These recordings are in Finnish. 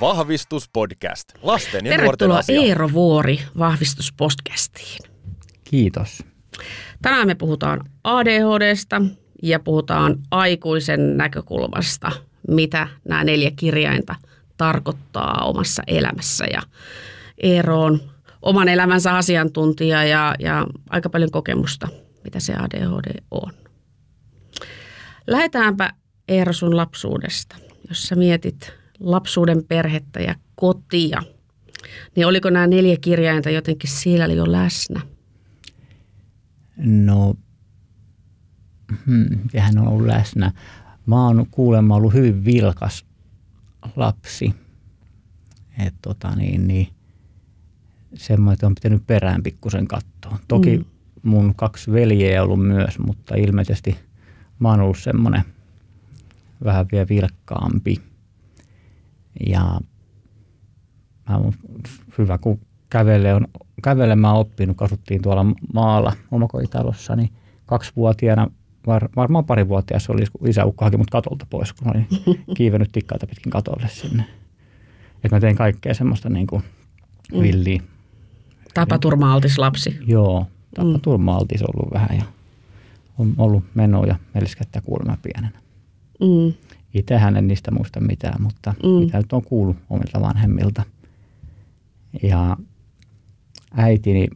Vahvistuspodcast. Lasten ja nuorten Tervetuloa asia. Eero Vuori vahvistuspodcastiin. Kiitos. Tänään me puhutaan ADHDsta ja puhutaan aikuisen näkökulmasta, mitä nämä neljä kirjainta tarkoittaa omassa elämässä. Ja Eero on oman elämänsä asiantuntija ja, ja aika paljon kokemusta, mitä se ADHD on. Lähdetäänpä Eero sun lapsuudesta, jos sä mietit lapsuuden perhettä ja kotia. Niin oliko nämä neljä kirjainta jotenkin siellä jo läsnä? No, hmm, on ollut läsnä. Mä oon kuulemma ollut hyvin vilkas lapsi. Et tota niin, niin semmoinen, että on pitänyt perään pikkusen katsoa. Toki mm. mun kaksi veljeä on ollut myös, mutta ilmeisesti mä oon ollut semmoinen vähän vielä vilkkaampi. Ja mä oon hyvä, kun kävelee, on, kävelemään oppinut, kun asuttiin tuolla maalla omakotitalossa, niin kaksivuotiaana, var, varmaan parivuotias oli, kun isäukko haki mut katolta pois, kun olin kiivennyt tikkaita pitkin katolle sinne. Et mä tein kaikkea semmoista niin kuin villiä. Tapaturma-altis lapsi. Joo, tapaturma-altis ollut vähän ja on ollut menoja melskättä kuulemma pienenä. Mm. Itsehän en niistä muista mitään, mutta Mm. mm. mitä nyt on kuullut omilta vanhemmilta. Ja äitini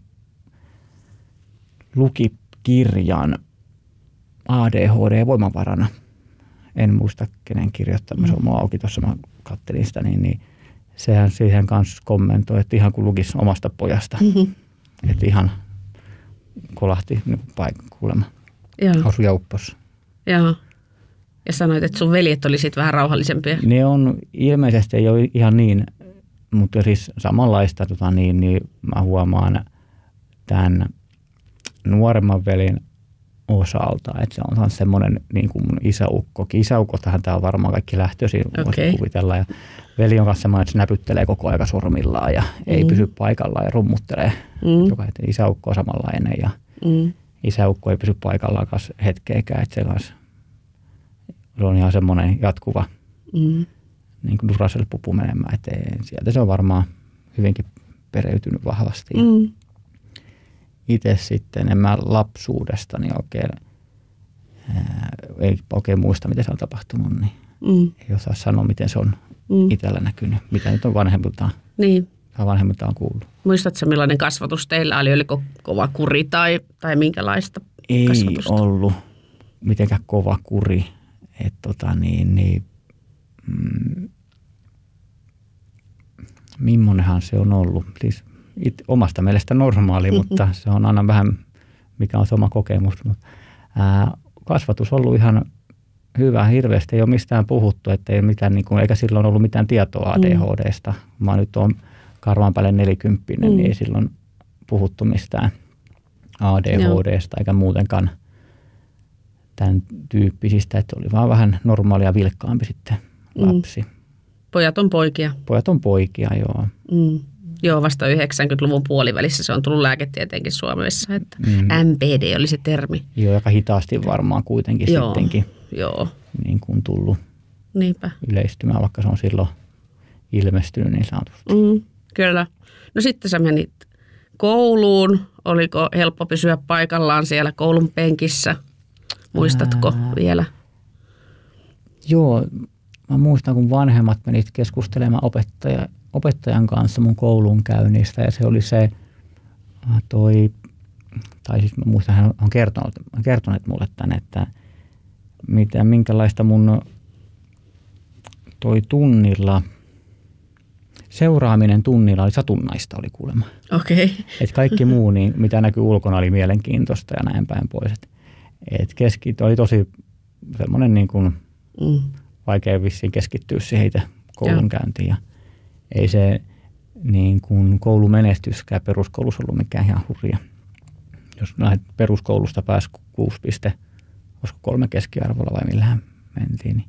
luki kirjan ADHD-voimavarana. En muista kenen kirjoittama, se on mulla auki tuossa, mä kattelin sitä, niin, niin sehän siihen kanssa kommentoi, että ihan kuin lukisi omasta pojasta. Mm-hmm. Että ihan kolahti niin paikan kuulemma. Joo, Asui uppossa. joo. Ja sanoit, että sun veljet oli sit vähän rauhallisempia. Ne on ilmeisesti ei ole ihan niin, mutta siis samanlaista tota, niin, niin mä huomaan tämän nuoremman velin osalta, että se on semmoinen niin kuin mun isäukkokin. Isäukostahan tämä on varmaan kaikki lähtöisin, voisi Okei. kuvitella. Ja veli on kanssa semmoinen, että se näpyttelee koko ajan sormillaan ja mm. ei pysy paikallaan ja rummuttelee. Mm. Joka, että isäukko on samanlainen ja Mm. isäukko ei pysy paikallaan kanssa hetkeäkään. Että se, kanssa, se on ihan semmoinen jatkuva Mm. niin kuin Duracell-pupu menemään eteen. Sieltä se on varmaan hyvinkin pereytynyt vahvasti. Mm. Itse sitten en mä lapsuudestani oikein, ää, ei oikein muista, mitä se on tapahtunut, niin Mm. ei osaa sanoa, miten se on Mm. itsellä näkynyt, mitä nyt on vanhemmiltaan, Niin. tai vanhemmiltaan kuullut. Muistatko millainen kasvatus teillä oli? Oliko kova kuri tai, tai minkälaista Ei kasvatusta? ollut mitenkään kova kuri. Et tota niin, niin, mm, mimmonenhan se on ollut? Siis it, omasta mielestä normaali, mutta se on aina vähän, mikä on se oma kokemus. Mut, ää, kasvatus on ollut ihan hyvä, hirveästi ei ole mistään puhuttu, että ei mitään, niin kuin, eikä silloin ollut mitään tietoa Mm. ADHDsta. Mä nyt on karvaan päälle nelikymppinen, Mm. niin ei silloin puhuttu mistään ADHDsta eikä muutenkaan tämän tyyppisistä, että oli vaan vähän normaalia vilkkaampi sitten Mm. lapsi. Pojat on poikia. Pojat on poikia, joo. Mm. Joo, vasta 90-luvun puolivälissä se on tullut lääketieteenkin Suomessa, että Mm. MPD oli se termi. Joo, aika hitaasti varmaan kuitenkin Joo. sittenkin Joo, niin kuin tullut niinpä. yleistymään, vaikka se on silloin ilmestynyt niin sanotusti. Mm, kyllä. No sitten sä menit kouluun. Oliko helppo pysyä paikallaan siellä koulun penkissä? Muistatko Ää. vielä? Joo, mä muistan, kun vanhemmat menivät keskustelemaan opettaja, opettajan kanssa mun koulun käynnistä ja se oli se äh, toi, tai siis mä muistan, hän on kertonut, kertonut mulle tänne, että mitä, minkälaista mun toi tunnilla, seuraaminen tunnilla oli satunnaista oli kuulemma. Okei. Okay. Et kaikki muu, niin mitä näkyy ulkona, oli mielenkiintoista ja näin päin pois. Et, et keski, oli tosi semmoinen niin kuin Mm. vaikea vissiin keskittyä itse koulunkäyntiin. Ja ei se niin kuin koulumenestyskään peruskoulussa ollut mikään ihan hurja. Jos lähdet peruskoulusta pääsi 6 piste, olisiko kolme keskiarvolla vai millähän mentiin, niin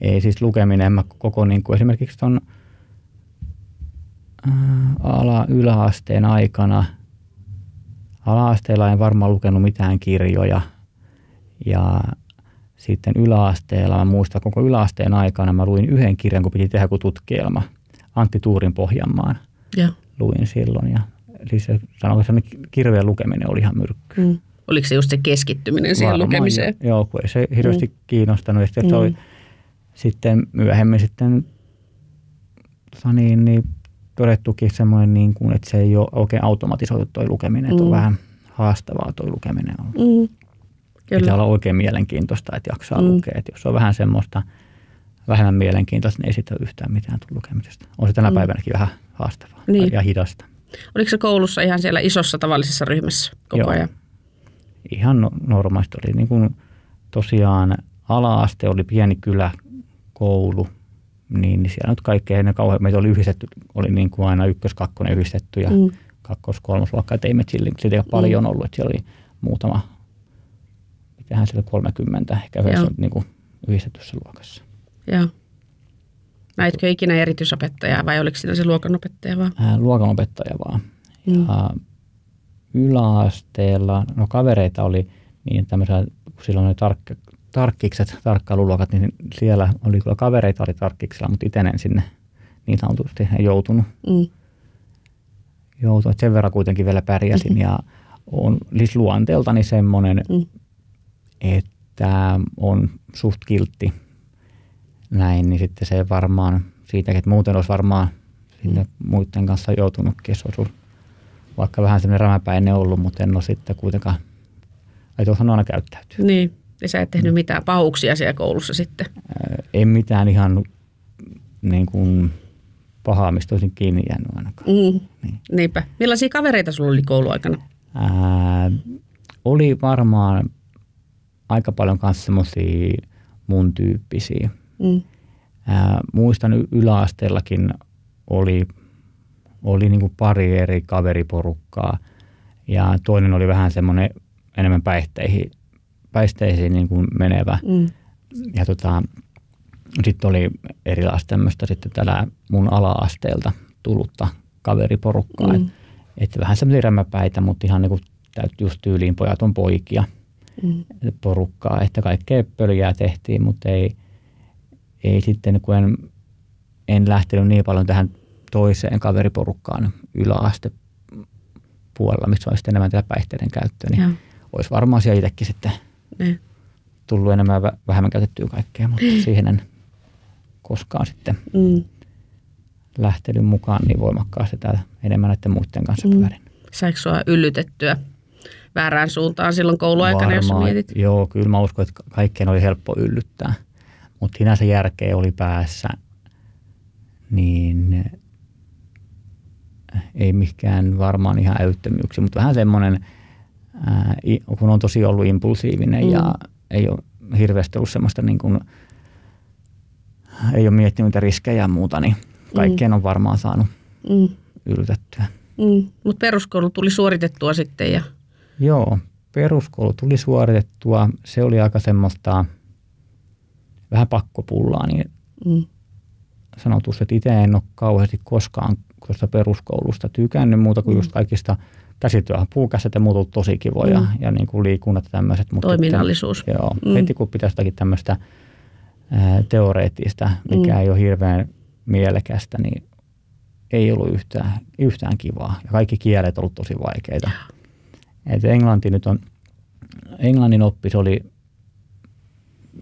ei siis lukeminen, mä koko niin kuin esimerkiksi tuon ala, yläasteen aikana, ala-asteella en varmaan lukenut mitään kirjoja ja sitten yläasteella, mä muistan koko yläasteen aikana mä luin yhden kirjan, kun piti tehdä joku tutkielma. Antti Tuurin Pohjanmaan Ja. luin silloin. Ja, eli se, sanoiko se kirveen lukeminen oli ihan myrkky. Mm. Oliko se just se keskittyminen siihen Varmaan lukemiseen? jo- Joo, kun ei se hirveästi mm. kiinnostanut. Ja sitten Mm. toi, sitten myöhemmin sitten tota niin, niin todettukin semmoinen, niin kuin, että se ei ole oikein automatisoitu toi lukeminen, että on Mm. vähän haastavaa toi lukeminen on. Mm. Pitää Kyllä. olla oikein mielenkiintoista, että jaksaa Mm. mm. lukea. Et jos on vähän semmoista vähemmän mielenkiintoista, niin ei sitä yhtään mitään tullut lukemisesta. On se tänä Mm. mm. päivänäkin vähän haastavaa Niin. ja hidasta. Oliko se koulussa ihan siellä isossa tavallisessa ryhmässä koko Joo. ajan? Ihan no- normaalisti oli niin kuin tosiaan ala-aste oli pieni kylä, koulu, niin, niin siellä nyt kaikkea ne kauhean, meitä oli yhdistetty, oli niin kuin aina ykkös, kakkonen yhdistetty ja mm. Mm. kakkos, kolmosluokka, että ei me sille, sille ei ole paljon ollut, että siellä oli muutama, mitähän siellä 30 ehkä yhdessä niin kuin yhdistetyssä luokassa. Joo. Näitkö ikinä erityisopettajaa vai oliko siinä se luokanopettaja vaan? Ää, luokanopettaja vaan. Mm. Ja yläasteella, no kavereita oli niin tämmöisiä, kun silloin oli tarkka, tarkkikset, tarkkailuluokat, niin siellä oli kyllä kavereita oli tarkkiksella, mutta itse en sinne niin sanotusti joutunut. Mm. joutunut. Sen verran kuitenkin vielä pärjäsin Mm-hmm. ja on siis luonteeltani semmoinen, Mm. Että on suht kiltti näin, niin sitten se varmaan siitäkin, että muuten olisi varmaan sinne Mm. muiden kanssa joutunutkin, jos olisi vaikka vähän semmoinen rämäpäinen ollut, mutta en ole sitten kuitenkaan, ei osannut aina käyttäytyä. Niin. Ja sä et tehnyt mitään pahuuksia siellä koulussa sitten. En mitään ihan niin kuin pahaa, mistä olisin kiinni jäänyt ainakaan. Mm. Niin. Niinpä. Millaisia kavereita sulla oli kouluaikana? Ää, oli varmaan aika paljon kanssa semmoisia mun tyyppisiä. Mm. Ää, muistan yläasteellakin oli, oli niinku pari eri kaveriporukkaa ja toinen oli vähän semmoinen enemmän päihteihin, päihteisiin niinku menevä. Mm. Ja tota, sitten oli erilaista tämmöistä sitten tällä mun ala-asteelta tullutta kaveriporukkaa. Mm. Että vähän semmoisia rämäpäitä, mutta ihan niinku just tyyliin pojat on poikia Mm. porukkaa, että kaikkea pöljää tehtiin, mutta ei, ei sitten, kun en, en lähtenyt niin paljon tähän toiseen kaveriporukkaan yläaste puolella, missä olisi enemmän tätä päihteiden käyttöä, niin Joo. olisi varmaan siellä itsekin sitten Niin. tullut enemmän vä- vähemmän käytettyä kaikkea, mutta siihen en koskaan sitten Mm. lähtenyt mukaan niin voimakkaasti täällä enemmän näiden muiden kanssa Mm. pyörin. Saiko sua yllytettyä väärään suuntaan silloin kouluaikana, jos sä mietit? Joo, kyllä mä uskon, että kaikkeen oli helppo yllyttää. Mutta sinänsä järkeä oli päässä, niin ei mikään varmaan ihan älyttömyyksiä, mutta vähän semmoinen, ää, kun on tosi ollut impulsiivinen mm. ja Mm. ei ole hirveästi ollut semmoista niin kuin, ei ole miettinyt riskejä ja muuta, niin kaikkeen on varmaan saanut Mm. yllytettyä. Mm. Mutta peruskoulu tuli suoritettua sitten ja Joo, peruskoulu tuli suoritettua. Se oli aika semmoista vähän pakkopullaa, niin mm. sanotusti, että itse en ole kauheasti koskaan tuosta peruskoulusta tykännyt muuta kuin Mm. just kaikista käsityöhön puukässet ja muut on tosi kivoja Mm. ja niin kuin liikunnat ja tämmöiset. Mutta toiminnallisuus. Sitten, joo, Mm. heti kun pitäisi jotakin tämmöistä ää, teoreettista, mikä Mm. ei ole hirveän mielekästä, niin ei ollut yhtään, yhtään kivaa. Ja kaikki kielet on ollut tosi vaikeita. Et englanti nyt on, englannin oppi se oli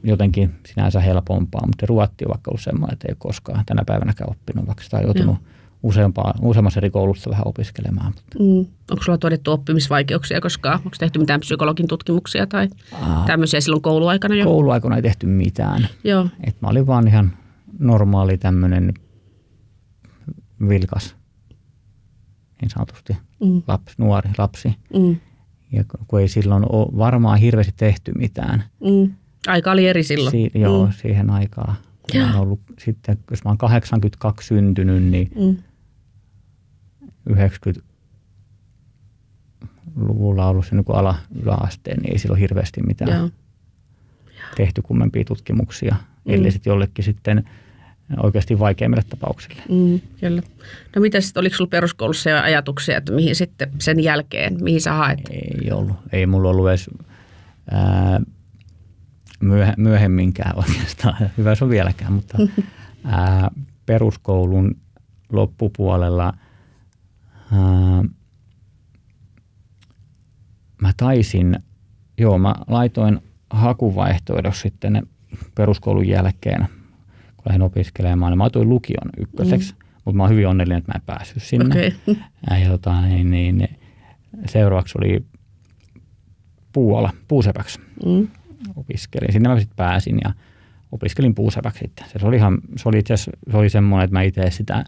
jotenkin sinänsä helpompaa, mutta ruotti on vaikka ollut semmoinen, että ei ole koskaan tänä päivänäkään oppinut, vaikka sitä on joutunut useampaa, useammassa eri koulussa vähän opiskelemaan. Mutta, Mm. Onko sulla todettu oppimisvaikeuksia koskaan? Onko tehty mitään psykologin tutkimuksia tai aa, tämmöisiä silloin kouluaikana jo? kouluaikana ei tehty mitään. Joo. Et mä olin vaan ihan normaali tämmöinen vilkas, niin sanotusti, Mm. lapsi, nuori lapsi. Mm. Ja kun ei silloin ole varmaan hirveästi tehty mitään. Mm. Aika oli eri silloin. Si- joo, Mm. siihen aikaan. Kun mä ollut, sitten, jos mä oon 82 syntynyt, niin Mm. 90-luvulla on ollut se niin ala, yläasteen, niin ei silloin hirveästi mitään Joo. tehty kummempia tutkimuksia, Mm. ellei sitten jollekin sitten oikeasti vaikeimmille tapauksille. Mm, kyllä. No mitä sitten, oliko sinulla peruskoulussa jo ajatuksia, että mihin sitten sen jälkeen, mihin sä haet? Ei ollut. Ei mulla ollut edes ää, myöhe, myöhemminkään oikeastaan. Hyvä se on vieläkään, mutta ää, peruskoulun loppupuolella ää, mä taisin, joo mä laitoin hakuvaihtoehdossa sitten peruskoulun jälkeen, lähdin opiskelemaan, niin mä laitoin lukion ykköseksi, mm. mutta mä oon hyvin onnellinen, että mä en päässyt sinne. Okay. Ja, tota, niin, niin, seuraavaksi oli Puola, puusepäksi mm. opiskelin. Sinne mä sitten pääsin ja opiskelin puusepäksi sitten. Se oli, ihan, se oli itse se oli semmoinen, että mä itse sitä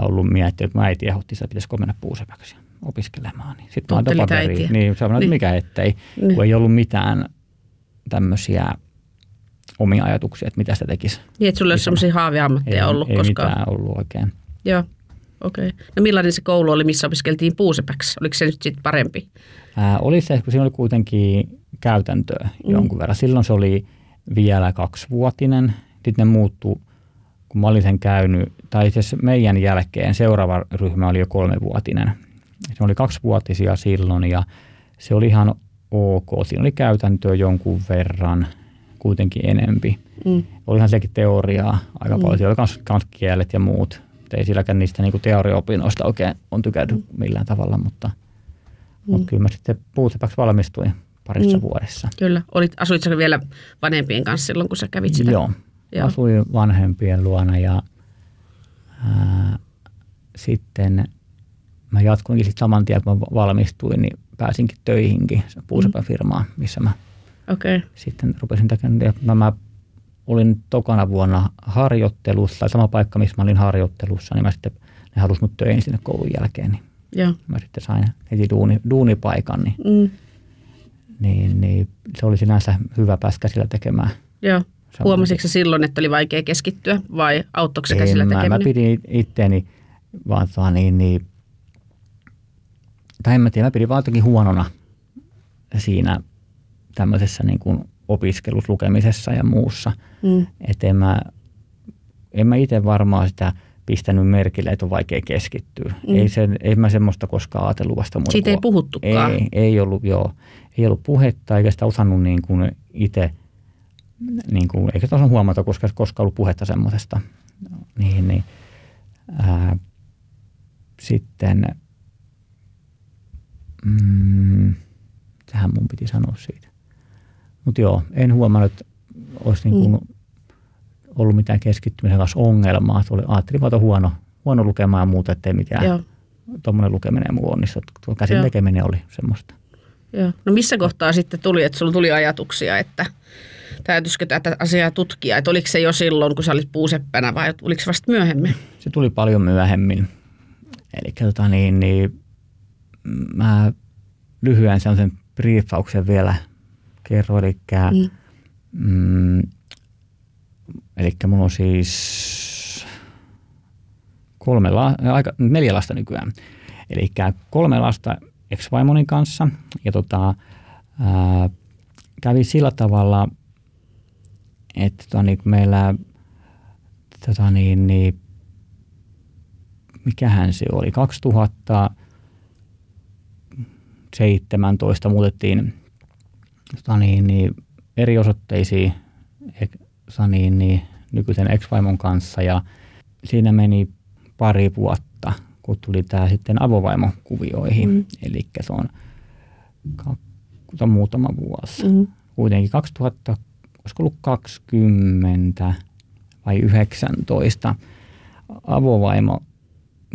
ollut miettinyt, että mä äiti ehdotti sitä, pitäisikö mennä puusepäksi opiskelemaan. Niin sitten mä paperi, niin sanoin, että niin. mikä ettei, niin. kun ei ollut mitään tämmöisiä omia ajatuksia, että mitä sitä tekisi. Niin, että sulla ei ole semmoisia haaveammatteja ei, ollut ei koskaan. Ei mitään ollut oikein. Joo, okei. Okay. No millainen se koulu oli, missä opiskeltiin puusepäksi? Oliko se nyt sitten parempi? Ää, oli se, kun siinä oli kuitenkin käytäntöä mm. jonkun verran. Silloin se oli vielä kaksivuotinen. Sitten ne muuttui, kun mä olin sen käynyt, tai asiassa meidän jälkeen seuraava ryhmä oli jo kolmevuotinen. Se oli kaksivuotisia silloin ja se oli ihan ok. Siinä oli käytäntöä jonkun verran, kuitenkin enempi. Mm. Olihan sekin teoriaa aika mm. paljon. Siellä oli myös kielet ja muut. Ei silläkään niistä niinku teoriaopinnoista oikein on tykännyt mm. millään tavalla, mutta, mm. mutta kyllä mä sitten puutepäksi valmistuin parissa mm. vuodessa. Kyllä. Olit, asuitko vielä vanhempien kanssa silloin, kun sä kävit sitä? Joo. Joo. Asuin vanhempien luona ja ää, sitten mä jatkuinkin sitten saman tien, kun mä valmistuin, niin pääsinkin töihinkin puusepäfirmaan, missä mä okay. sitten rupesin tekemään. Ja mä, olin tokana vuonna harjoittelussa, sama paikka, missä mä olin harjoittelussa, niin mä sitten, ne halusi mut töihin sinne koulun jälkeen, niin Joo. mä sitten sain heti duuni, duunipaikan, niin, mm. niin, niin, se oli sinänsä hyvä päästä sillä tekemään. Joo. Huomasitko silloin, että oli vaikea keskittyä vai auttoiko se käsillä tekeminen? Mä, mä pidin itteeni vaan niin, niin tai en mä tiedä, mä pidin vaan jotenkin huonona siinä tämmöisessä niin kuin opiskelussa, lukemisessa ja muussa. Mm. Että en mä, en mä itse varmaan sitä pistänyt merkille, että on vaikea keskittyä. Mm. Ei, se, ei mä semmoista koskaan ajatellut vasta muuta. Siitä ei puhuttukaan? Ei, ei ollut, joo. Ei ollut puhetta eikä sitä osannut niin kuin itse, niin kuin, eikä sitä osannut huomata, koska koskaan ollut puhetta semmoisesta. Niin, niin, ää, sitten Mm, tähän mun piti sanoa siitä. Mutta joo, en huomannut, että olisi niin kuin mm. ollut mitään keskittymisen kanssa ongelmaa. Oli, ajattelin vaan, huono, huono lukemaan ja muuta, ettei mitään tuommoinen lukeminen muu onnistu. Tuo käsin joo. tekeminen oli semmoista. Joo. No missä kohtaa sitten tuli, että sulla tuli ajatuksia, että täytyisikö tätä asiaa tutkia? Että oliko se jo silloin, kun sä olit puuseppänä vai oliko se vasta myöhemmin? Se tuli paljon myöhemmin. Eli tota niin, niin mä lyhyen sellaisen briefauksen vielä kerron, eli mm. mm, eli mulla on siis kolme la, aika, neljä lasta nykyään. Eli kolme lasta ex-vaimonin kanssa ja tota, ää, kävi sillä tavalla, että tota, niin, meillä tota, niin, niin, mikähän se oli, 2000 17 muutettiin tota niin, niin, eri osoitteisiin niin, niin, nykyisen ex-vaimon kanssa ja siinä meni pari vuotta, kun tuli tämä sitten avovaimo kuvioihin. Mm. Eli se on, se on muutama vuosi. Mm. Kuitenkin 2000, olisiko ollut 20 vai 19 avovaimo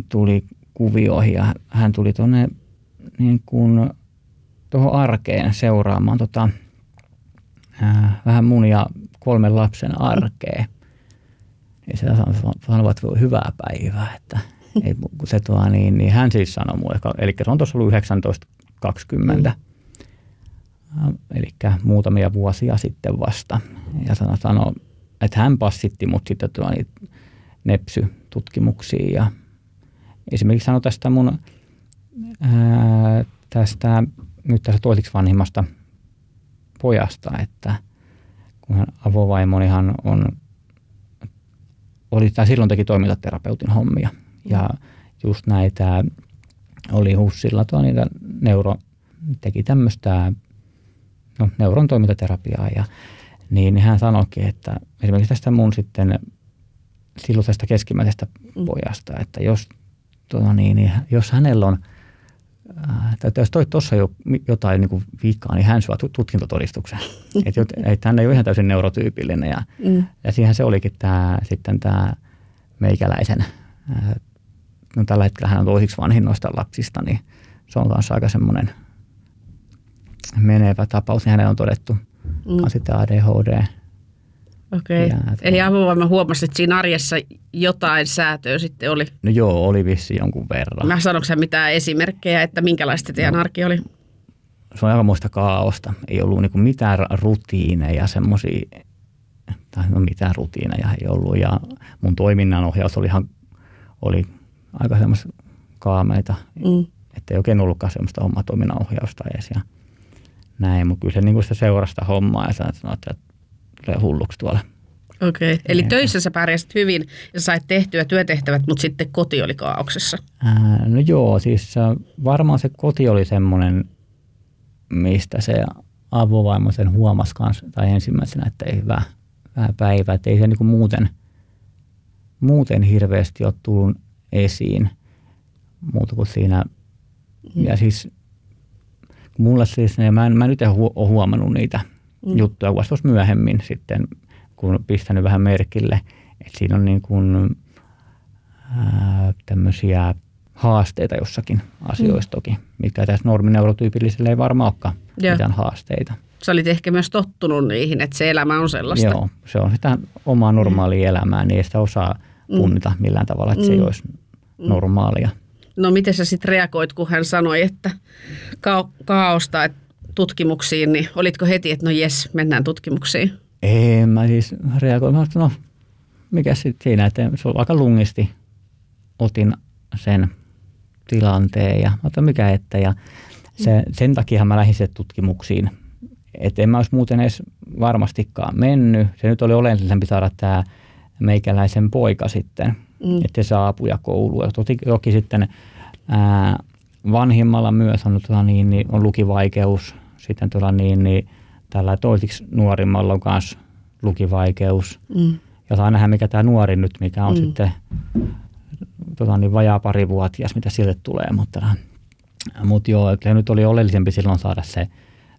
tuli kuvioihin ja hän tuli tuonne niin kuin tuohon arkeen seuraamaan tota, ää, vähän mun ja kolmen lapsen arkea. Ja se voi hyvää päivää, että ei, kun se tuo, niin, niin, hän siis sanoi mulle, eli se on tuossa ollut 1920, mm. eli muutamia vuosia sitten vasta. Ja sanoi, sano, että hän passitti mut sitten tuo niin nepsy-tutkimuksiin ja esimerkiksi sanoi tästä mun ää, tästä nyt tässä toisiksi vanhimmasta pojasta, että kun avovaimonihan on, oli, tai silloin teki toimintaterapeutin hommia. Ja just näitä oli Hussilla tuo niitä neuro, teki tämmöistä no, neuron toimintaterapiaa ja niin hän sanoikin, että esimerkiksi tästä mun sitten silloisesta keskimmäisestä mm. pojasta, että jos, tuota niin, niin, jos hänellä on, että jos toi tuossa jo jotain niin kuin viikkaa, niin hän saa tutkintotodistuksen. että, että hän ei ole ihan täysin neurotyypillinen. Ja, mm. ja siihen se olikin tämä, sitten tämä meikäläisen, no tällä hetkellä hän on toisiksi vanhin noista lapsista, niin se on kanssa aika semmoinen menevä tapaus, niin hänellä on todettu mm. sitten ADHD. Okei. Okay. Eli avovoima huomasi, että siinä arjessa jotain säätöä sitten oli. No joo, oli vissi jonkun verran. Mä sanonko sä mitään esimerkkejä, että minkälaista teidän no, arki oli? Se on aika muista kaaosta. Ei ollut niinku mitään rutiineja, semmoisia, tai no mitään rutiineja ei ollut. Ja mun toiminnanohjaus oli, ihan, oli aika semmoista kaameita, mm. että ei oikein ollutkaan semmoista omaa toiminnanohjausta edes. Ja näin, mutta kyllä se, niin se seurasta hommaa ja sanoi, että hulluksi tuolla. Okei, okay. eli töissä sä pärjäsit hyvin ja sait tehtyä työtehtävät, mutta sitten koti oli kaauksessa. Ää, no joo, siis varmaan se koti oli semmoinen, mistä se avovaimo sen huomasi kanssa, tai ensimmäisenä, että ei hyvä, hyvä päivä, että ei se niinku muuten, muuten hirveästi ole tullut esiin muuta kuin siinä. Mm. Ja siis mulla siis, mä en, mä en nyt ole huomannut niitä mm. juttuja vasta myöhemmin sitten, kun pistänyt vähän merkille, että siinä on niin kuin, ää, tämmöisiä haasteita jossakin asioissa mm. toki, mikä tässä normineurotyypilliselle ei varmaan olekaan ja. mitään haasteita. Sä olit ehkä myös tottunut niihin, että se elämä on sellaista. Joo, se on sitä omaa normaalia mm. elämää, niin ei sitä osaa mm. punnita millään tavalla, että mm. se ei mm. olisi normaalia. No miten sä sitten reagoit, kun hän sanoi, että ka- kaaosta että tutkimuksiin, niin olitko heti, että no jes, mennään tutkimuksiin? Ei, mä siis reagoin, mä no mikä sitten siinä, että se on aika lungisti otin sen tilanteen ja mä mikä että ja se, sen takia mä lähdin tutkimuksiin. Että en mä olisi muuten edes varmastikaan mennyt. Se nyt oli olennaisempaa saada tämä meikäläisen poika sitten, mm. että se saa apuja kouluun. Toki, toki sitten ää, vanhimmalla myös on, niin, niin, on lukivaikeus. Sitten tuota, niin, niin, tällä toisiksi nuorimmalla on myös lukivaikeus. Mm. Ja saa nähdä, mikä tämä nuori nyt, mikä on mm. sitten tota, niin vajaa parivuotias, mitä sille tulee. Mutta, mutta joo, että nyt oli oleellisempi silloin saada se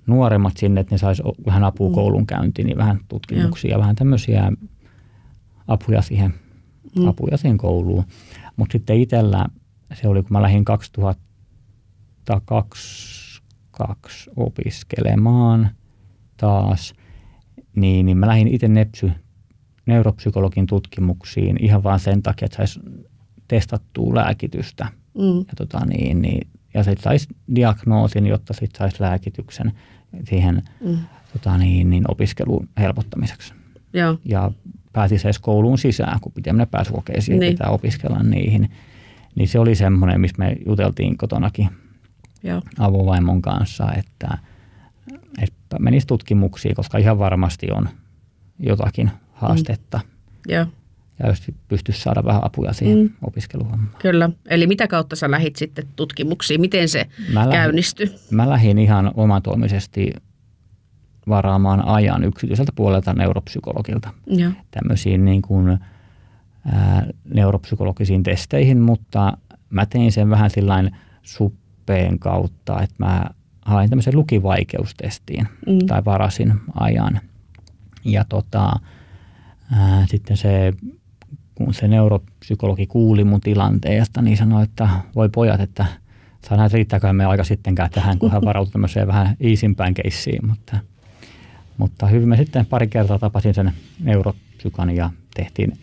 nuoremmat sinne, että ne saisi vähän apua mm. koulun käyntiin, niin vähän tutkimuksia ja vähän tämmöisiä apuja siihen, mm. apuja siihen kouluun. Mutta sitten itsellä se oli, kun mä lähdin 2022 opiskelemaan taas, niin, niin mä lähdin itse nepsy, neuropsykologin tutkimuksiin ihan vain sen takia, että saisi testattua lääkitystä. Mm. Ja, tota, niin, niin, ja sitten saisi diagnoosin, jotta sitten saisi lääkityksen siihen mm. tota, niin, niin, opiskelun helpottamiseksi. Joo. Ja pääsisi edes kouluun sisään, kun pitää mennä pääsykokeisiin niin. pitää opiskella niihin. Niin se oli semmoinen, missä me juteltiin kotonakin Joo. avovaimon kanssa, että, että menisi tutkimuksiin, koska ihan varmasti on jotakin haastetta. Mm. Joo. Ja jos pystyisi saada vähän apuja siihen mm. opiskeluhommaan. Kyllä. Eli mitä kautta sä lähit sitten tutkimuksiin? Miten se mä käynnistyi? Mä lähdin ihan omatoimisesti varaamaan ajan yksityiseltä puolelta neuropsykologilta. Joo. Tämmöisiin niin kuin, ää, neuropsykologisiin testeihin, mutta mä tein sen vähän sillain suppeen kautta, että mä hain tämmöisen lukivaikeustestiin mm. tai varasin ajan. Ja tota, ää, sitten se, kun se neuropsykologi kuuli mun tilanteesta, niin sanoi, että voi pojat, että saa nähdä, riittääkö me aika sittenkään tähän, kun hän varautui tämmöiseen vähän iisimpään keissiin, mutta – mutta hyvin me sitten pari kertaa tapasin sen neuropsykan ja tehtiin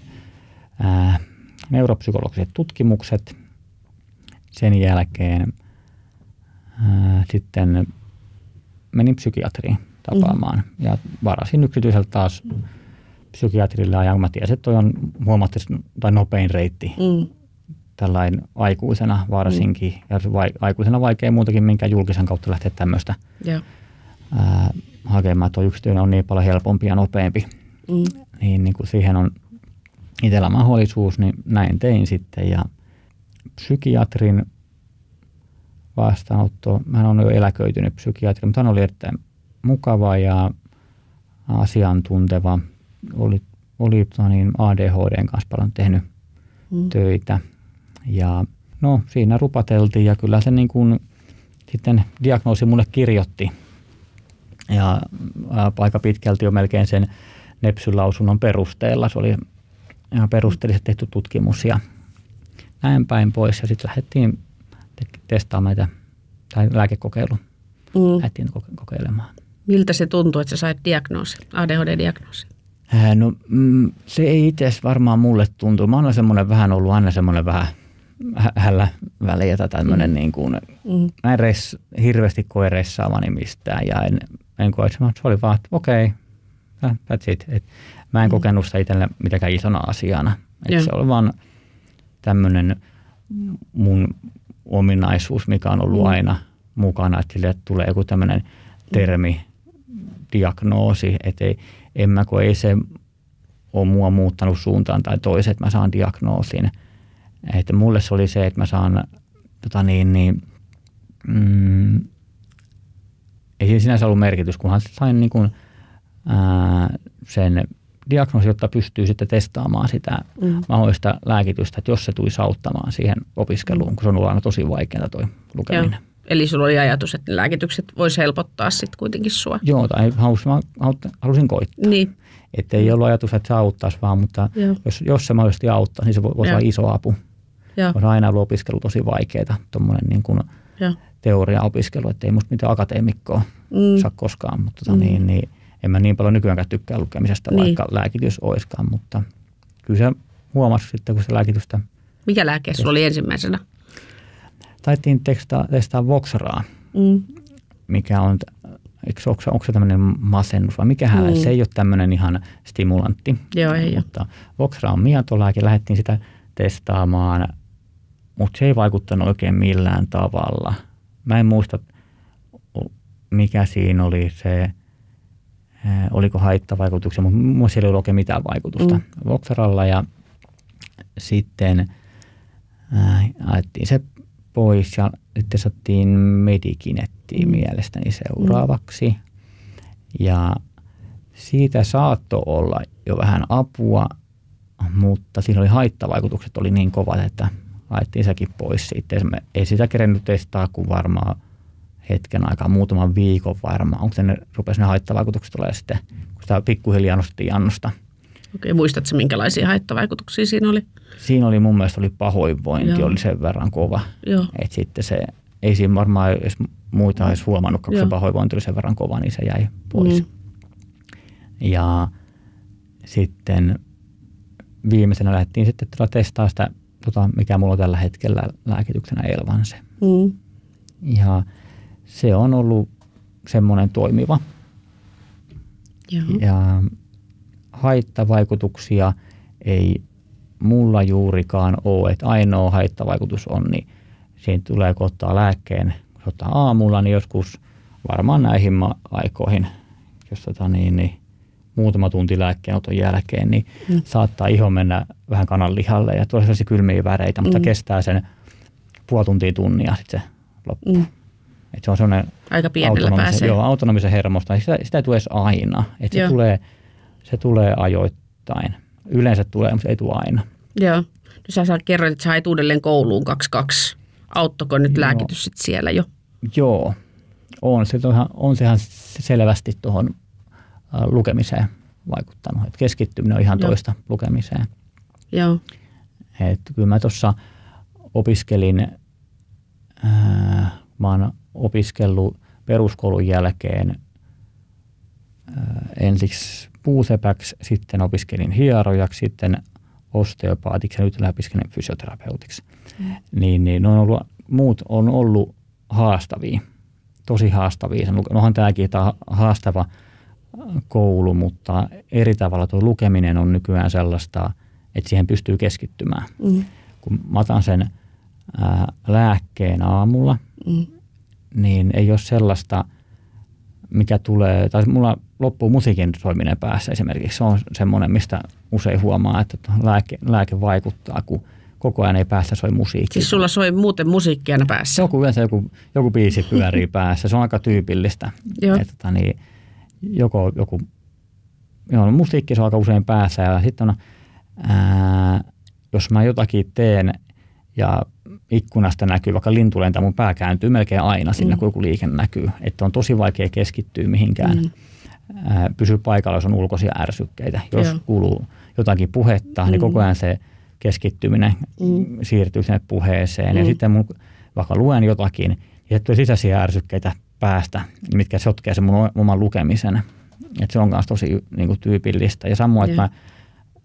ää, neuropsykologiset tutkimukset. Sen jälkeen ää, sitten menin psykiatriin tapaamaan mm. ja varasin yksityiseltä taas psykiatrille ja mä tiesin, että toi on huomattavasti tai nopein reitti mm. tällainen aikuisena varsinkin. Mm. Ja vai, aikuisena vaikea muutakin minkä julkisen kautta lähteä tämmöistä yeah hakemaan, tuo yksityinen on niin paljon helpompi ja nopeampi. Mm. Niin, niin kuin siihen on itsellä mahdollisuus, niin näin tein sitten. Ja psykiatrin vastaanotto, hän on jo eläköitynyt psykiatri, mutta hän oli erittäin mukava ja asiantunteva. Oli oli tota niin, ADHDn kanssa paljon tehnyt mm. töitä. Ja no siinä rupateltiin ja kyllä se niin kuin, sitten diagnoosi mulle kirjoitti. Ja ää, aika pitkälti jo melkein sen nepsylausunnon perusteella. Se oli ihan perusteellisesti tehty tutkimus ja näin päin pois. Ja sitten lähdettiin testaamaan meitä, tai lääkekokeilu. Mm. Lähdettiin kokeilemaan. Miltä se tuntui, että sä sait diagnoosi, ADHD-diagnoosi? No mm, se ei itse varmaan mulle tuntu. Mä olen semmoinen vähän ollut aina semmoinen vähän hällä väliä tai tämmöinen mm. niin kuin, mm. mä en res, hirveästi koe ressaavani mistään ja en, en koe, että se oli vaan, että okei, okay, that's it. Et mä en mm. kokenut sitä itselle mitenkään isona asiana. Et se oli vaan tämmöinen mun ominaisuus, mikä on ollut mm. aina mukana, että sille tulee joku tämmöinen termi, diagnoosi, että ei, en mä koe, ei se ole mua muuttanut suuntaan tai toiset, että mä saan diagnoosin. Että mulle se oli se, että mä saan tota niin, niin, mm, ei siinä sinänsä ollut merkitys, kunhan sain niin kuin, ää, sen diagnoosi, jotta pystyy sitten testaamaan sitä mm. mahdollista lääkitystä, että jos se tulisi auttamaan siihen opiskeluun, kun se on ollut aina tosi vaikeaa toi lukeminen. Joo. Eli sulla oli ajatus, että lääkitykset voisi helpottaa sitten kuitenkin sua. Joo, tai halusin, halusin koittaa. Niin. Että ei ollut ajatus, että se auttaisi vaan, mutta jos, jos se mahdollisesti auttaa, niin se voisi olla iso apu. Joo. On aina ollut opiskelu tosi vaikeaa, tuommoinen niin kuin teoria-opiskelu, että ei musta mitään akateemikkoa mm. saa koskaan, mutta tota, mm. niin, niin, en mä niin paljon nykyäänkään tykkää lukemisesta, niin. vaikka lääkitys oiskaan, mutta kyllä se huomasi sitten, kun se lääkitystä... Mikä lääke sulla oli ensimmäisenä? taittiin testaa, testaa Voxraa, mm. mikä on, eikö, onko, onko se tämmöinen masennus vai mikä mm. se ei ole tämmöinen ihan stimulantti. Joo, ei mutta Voxra on miatolääke, lähdettiin sitä testaamaan, mutta se ei vaikuttanut oikein millään tavalla. Mä en muista, mikä siinä oli se, oliko haittavaikutuksia, mutta mun siellä ei ollut oikein mitään vaikutusta mm. Voxralla ja sitten äh, ajettiin se pois ja sitten sattiin Medikinettiin mm. mielestäni seuraavaksi. Mm. Ja siitä saattoi olla jo vähän apua, mutta siinä oli haittavaikutukset oli niin kovat, että laitettiin sekin pois siitä. Ei sitä kerennyt testaa kuin varmaan hetken aikaa, muutaman viikon varmaan. Onko ne, rupesi ne haittavaikutukset tulee sitten, kun sitä pikkuhiljaa nostettiin jannosta. Okei, muistatko minkälaisia haittavaikutuksia siinä oli? Siinä oli mun mielestä oli pahoinvointi, Joo. oli sen verran kova. Joo. Että sitten se, ei siinä varmaan edes muita olisi huomannut, kun se pahoinvointi oli sen verran kova, niin se jäi pois. Mm. Ja sitten viimeisenä lähdettiin sitten tulla testaa sitä, tota, mikä mulla on tällä hetkellä lääkityksenä Elvanse. Mm. Ja se on ollut semmoinen toimiva. Joo. Ja haittavaikutuksia ei mulla juurikaan ole, että ainoa haittavaikutus on, niin siinä tulee kun ottaa lääkkeen, kun ottaa aamulla, niin joskus varmaan näihin aikoihin, jos tota niin, niin muutama tunti lääkkeenoton jälkeen, niin mm. saattaa iho mennä vähän kananlihalle ja tulee sellaisia kylmiä väreitä, mutta mm. kestää sen puoli tuntia tunnia sitten se loppu. Mm. Et se on sellainen Aika pienellä pääsee. Joo, autonomisen hermosta. Sitä, sitä ei tule edes aina. Et se, tulee, se tulee ajoittain. Yleensä tulee, mutta ei tule aina. Joo. No sä, sä kerroit, että sä hait uudelleen kouluun 22. Auttoiko nyt Joo. lääkitys sit siellä jo? Joo, on. Se on, on sehän selvästi tuohon lukemiseen vaikuttanut. Et keskittyminen on ihan Joo. toista lukemiseen. Joo. Et kyllä mä tuossa opiskelin, ää, mä oon opiskellut peruskoulun jälkeen ensiksi puusepäksi, sitten opiskelin hierojaksi, sitten osteopaatiksi ja nyt opiskelen fysioterapeutiksi. Mm. Niin, niin on ollut, muut on ollut haastavia, tosi haastavia. Onhan tämäkin tämä haastava koulu, mutta eri tavalla tuo lukeminen on nykyään sellaista, että siihen pystyy keskittymään. Mm. Kun mä otan sen ää, lääkkeen aamulla, mm. Niin ei ole sellaista, mikä tulee, tai mulla loppuu musiikin soiminen päässä esimerkiksi. Se on semmoinen, mistä usein huomaa, että lääke, lääke vaikuttaa, kun koko ajan ei päässä soi musiikki. Siis sulla soi muuten musiikki aina päässä? Joku yleensä joku, joku biisi pyörii päässä. Se on aika tyypillistä. Joo. Että, tota, niin, joko joku joo, musiikki se on aika usein päässä ja sitten on, ää, jos mä jotakin teen ja ikkunasta näkyy, vaikka lintu lentää, mun pää kääntyy melkein aina sinne, mm. kun joku liike näkyy. Että on tosi vaikea keskittyä mihinkään. Mm. Ää, pysyä paikalla, jos on ulkoisia ärsykkeitä. Jos Joo. kuuluu jotakin puhetta, niin mm. niin koko ajan se keskittyminen mm. siirtyy sinne puheeseen. Mm. Ja sitten mun, vaikka luen jotakin, niin tulee sisäisiä ärsykkeitä päästä, mitkä sotkee sen mun oman lukemisen. Et se on myös tosi niin kuin, tyypillistä. Ja samoin, että mä,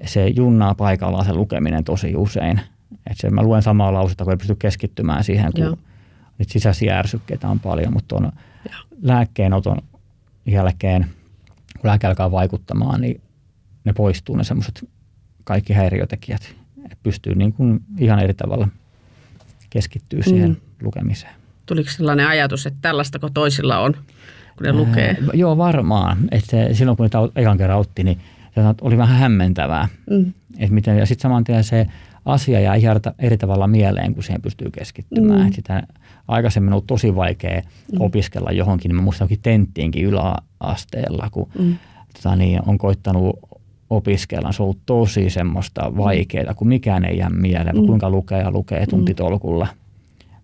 se junnaa paikallaan se lukeminen tosi usein. Et se, mä luen samaa lausetta, kun ei pysty keskittymään siihen, kun Joo. nyt sisäisiä ärsykkeitä on paljon, mutta on lääkkeenoton jälkeen, kun lääke alkaa vaikuttamaan, niin ne poistuu ne semmoiset kaikki häiriötekijät. Et pystyy niin kuin ihan eri tavalla keskittyä siihen mm. lukemiseen. Tuliko sellainen ajatus, että tällaista kun toisilla on, kun ne lukee? Ää, joo, varmaan. Että se, silloin kun niitä ekan kerran otti, niin se oli vähän hämmentävää. Mm. Et miten, ja sitten saman tien se asia jää ihan eri tavalla mieleen, kun siihen pystyy keskittymään. Mm. sitä aikaisemmin on ollut tosi vaikea mm. opiskella johonkin, mä muistan tenttiinkin yläasteella, kun mm. tota, niin, on koittanut opiskella. Se on ollut tosi semmoista mm. vaikeaa, kun mikään ei jää mieleen, mm. kuinka lukee ja lukee mm. tuntitolkulla.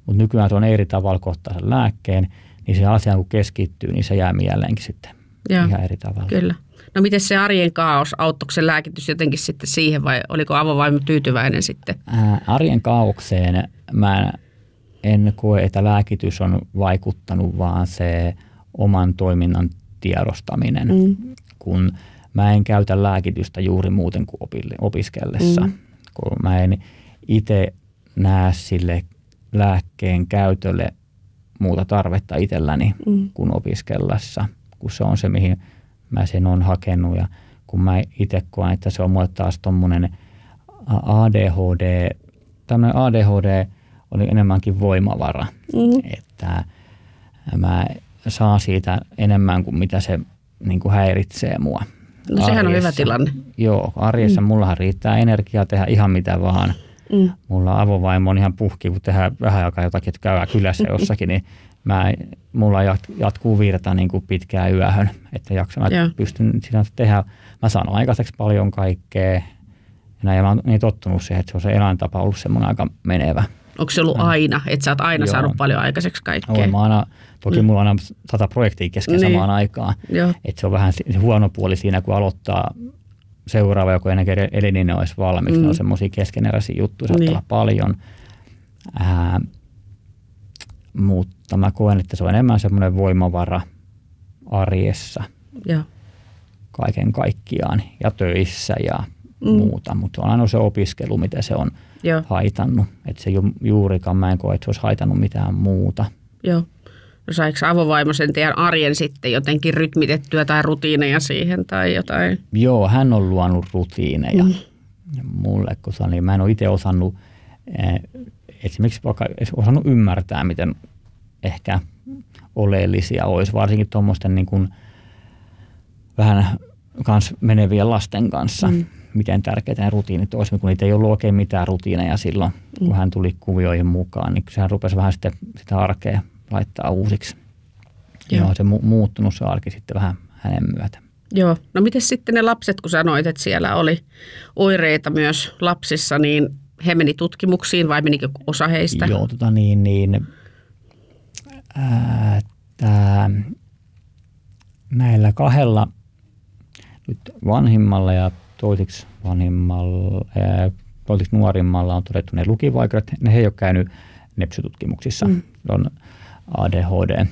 Mutta nykyään se on eri tavalla kohtaa sen lääkkeen, niin se asia kun keskittyy, niin se jää mieleenkin sitten Joo, ihan eri tavalla. Kyllä. No miten se arjen kaos, auttoiko se lääkitys jotenkin sitten siihen vai oliko avovaimo tyytyväinen sitten? Ää, arjen kaaukseen mä en koe, että lääkitys on vaikuttanut, vaan se oman toiminnan tiedostaminen. Mm. Kun mä en käytä lääkitystä juuri muuten kuin opiskellessa, mm. kun mä en itse näe sille lääkkeen käytölle muuta tarvetta itselläni mm. kuin opiskellessa, kun se on se, mihin mä sen on hakenut ja kun mä itse koen, että se on mulle taas tuommoinen ADHD, tämmöinen ADHD oli enemmänkin voimavara, mm. että mä saan siitä enemmän kuin mitä se niin kuin häiritsee mua. No sehän arjessa. on hyvä tilanne. Joo, arjessa mm. mullahan riittää energiaa tehdä ihan mitä vaan. Mm. Mulla avovaimo on ihan puhki, kun tehdään vähän aikaa jotakin, että käydään kylässä jossakin, niin mä, mulla jatkuu virta niin kuin pitkään yöhön, että jaksan, että pystyn sitä tehdä. Mä saan aikaiseksi paljon kaikkea. Ja, näin, ja mä oon niin tottunut siihen, että se on se eläintapa ollut semmoinen aika menevä. Onko se ollut aina, että sä oot aina Joo. saanut paljon aikaiseksi kaikkea? Olen, mä aina, toki mm. mulla on aina sata projektia kesken niin. samaan aikaan. Että se on vähän se huono puoli siinä, kun aloittaa seuraava joku ennen kuin elininen olisi valmiiksi. Mm. Ne on semmoisia keskeneräisiä juttuja, saattaa niin. olla paljon. Ää, mutta mä koen, että se on enemmän semmoinen voimavara arjessa ja. kaiken kaikkiaan ja töissä ja mm. muuta. Mutta on aina se opiskelu, mitä se on Joo. haitannut. Että se ei juurikaan, mä en koe, että se olisi haitannut mitään muuta. Joo. No saiko avovaimo sen teidän arjen sitten jotenkin rytmitettyä tai rutiineja siihen tai jotain? Joo, hän on luonut rutiineja mm. mulle, koska niin mä en ole itse osannut eh, esimerkiksi vaikka osannut ymmärtää, miten ehkä oleellisia olisi, varsinkin tuommoisten niin kuin vähän kans menevien lasten kanssa. Mm. Miten tärkeitä ne rutiinit olisi, kun niitä ei ollut oikein mitään rutiineja silloin, mm. kun hän tuli kuvioihin mukaan, niin sehän rupesi vähän sitten sitä arkea laittaa uusiksi. Joo. Ja se mu- muuttunut se arki sitten vähän hänen myötä. Joo. No miten sitten ne lapset, kun sanoit, että siellä oli oireita myös lapsissa, niin he meni tutkimuksiin vai menikö osa heistä? Joo, tota niin, niin ää, tää, näillä kahdella nyt vanhimmalla ja toisiksi vanhimmalla, ää, toisiksi nuorimmalla on todettu ne lukivaikeudet. Ne he ei ole käynyt nepsytutkimuksissa. Mm. on ADHD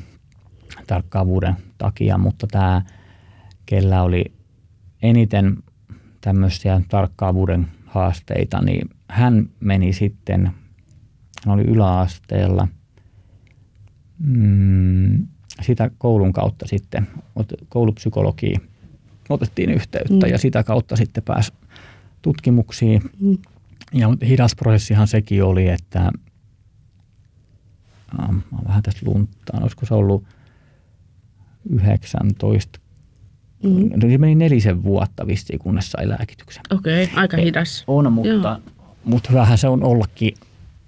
tarkkaavuuden takia, mutta tämä, kellä oli eniten tämmöisiä tarkkaavuuden haasteita, niin hän meni sitten, hän oli yläasteella, mm, sitä koulun kautta sitten, koulupsykologiin otettiin yhteyttä mm. ja sitä kautta sitten pääsi tutkimuksiin. Mm. Ja hidas prosessihan sekin oli, että äh, mä vähän tästä lunttaan, olisiko se ollut 19 Mm. Se meni nelisen vuotta vissiin, kunnes sai lääkityksen. Okei, okay, aika hidas. On, mutta, mutta vähän se on ollakin,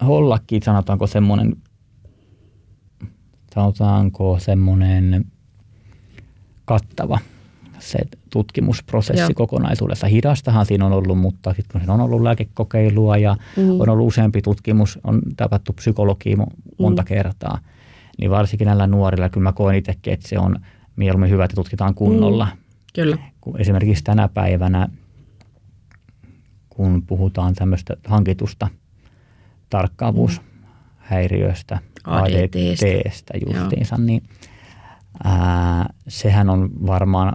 ollakin sanotaanko semmoinen, sanotaanko semmoinen kattava se tutkimusprosessi Joo. kokonaisuudessa. Hidastahan siinä on ollut, mutta sitten kun siinä on ollut lääkekokeilua ja mm. on ollut useampi tutkimus, on tapattu psykologia monta mm. kertaa, niin varsinkin näillä nuorilla, kyllä mä koen itsekin, että se on mieluummin hyvä, että tutkitaan kunnolla. Mm. Kyllä. Kun esimerkiksi tänä päivänä, kun puhutaan tämmöistä hankitusta tarkkaavuushäiriöstä, mm. ADTstä justiinsa, Joo. niin ää, sehän on varmaan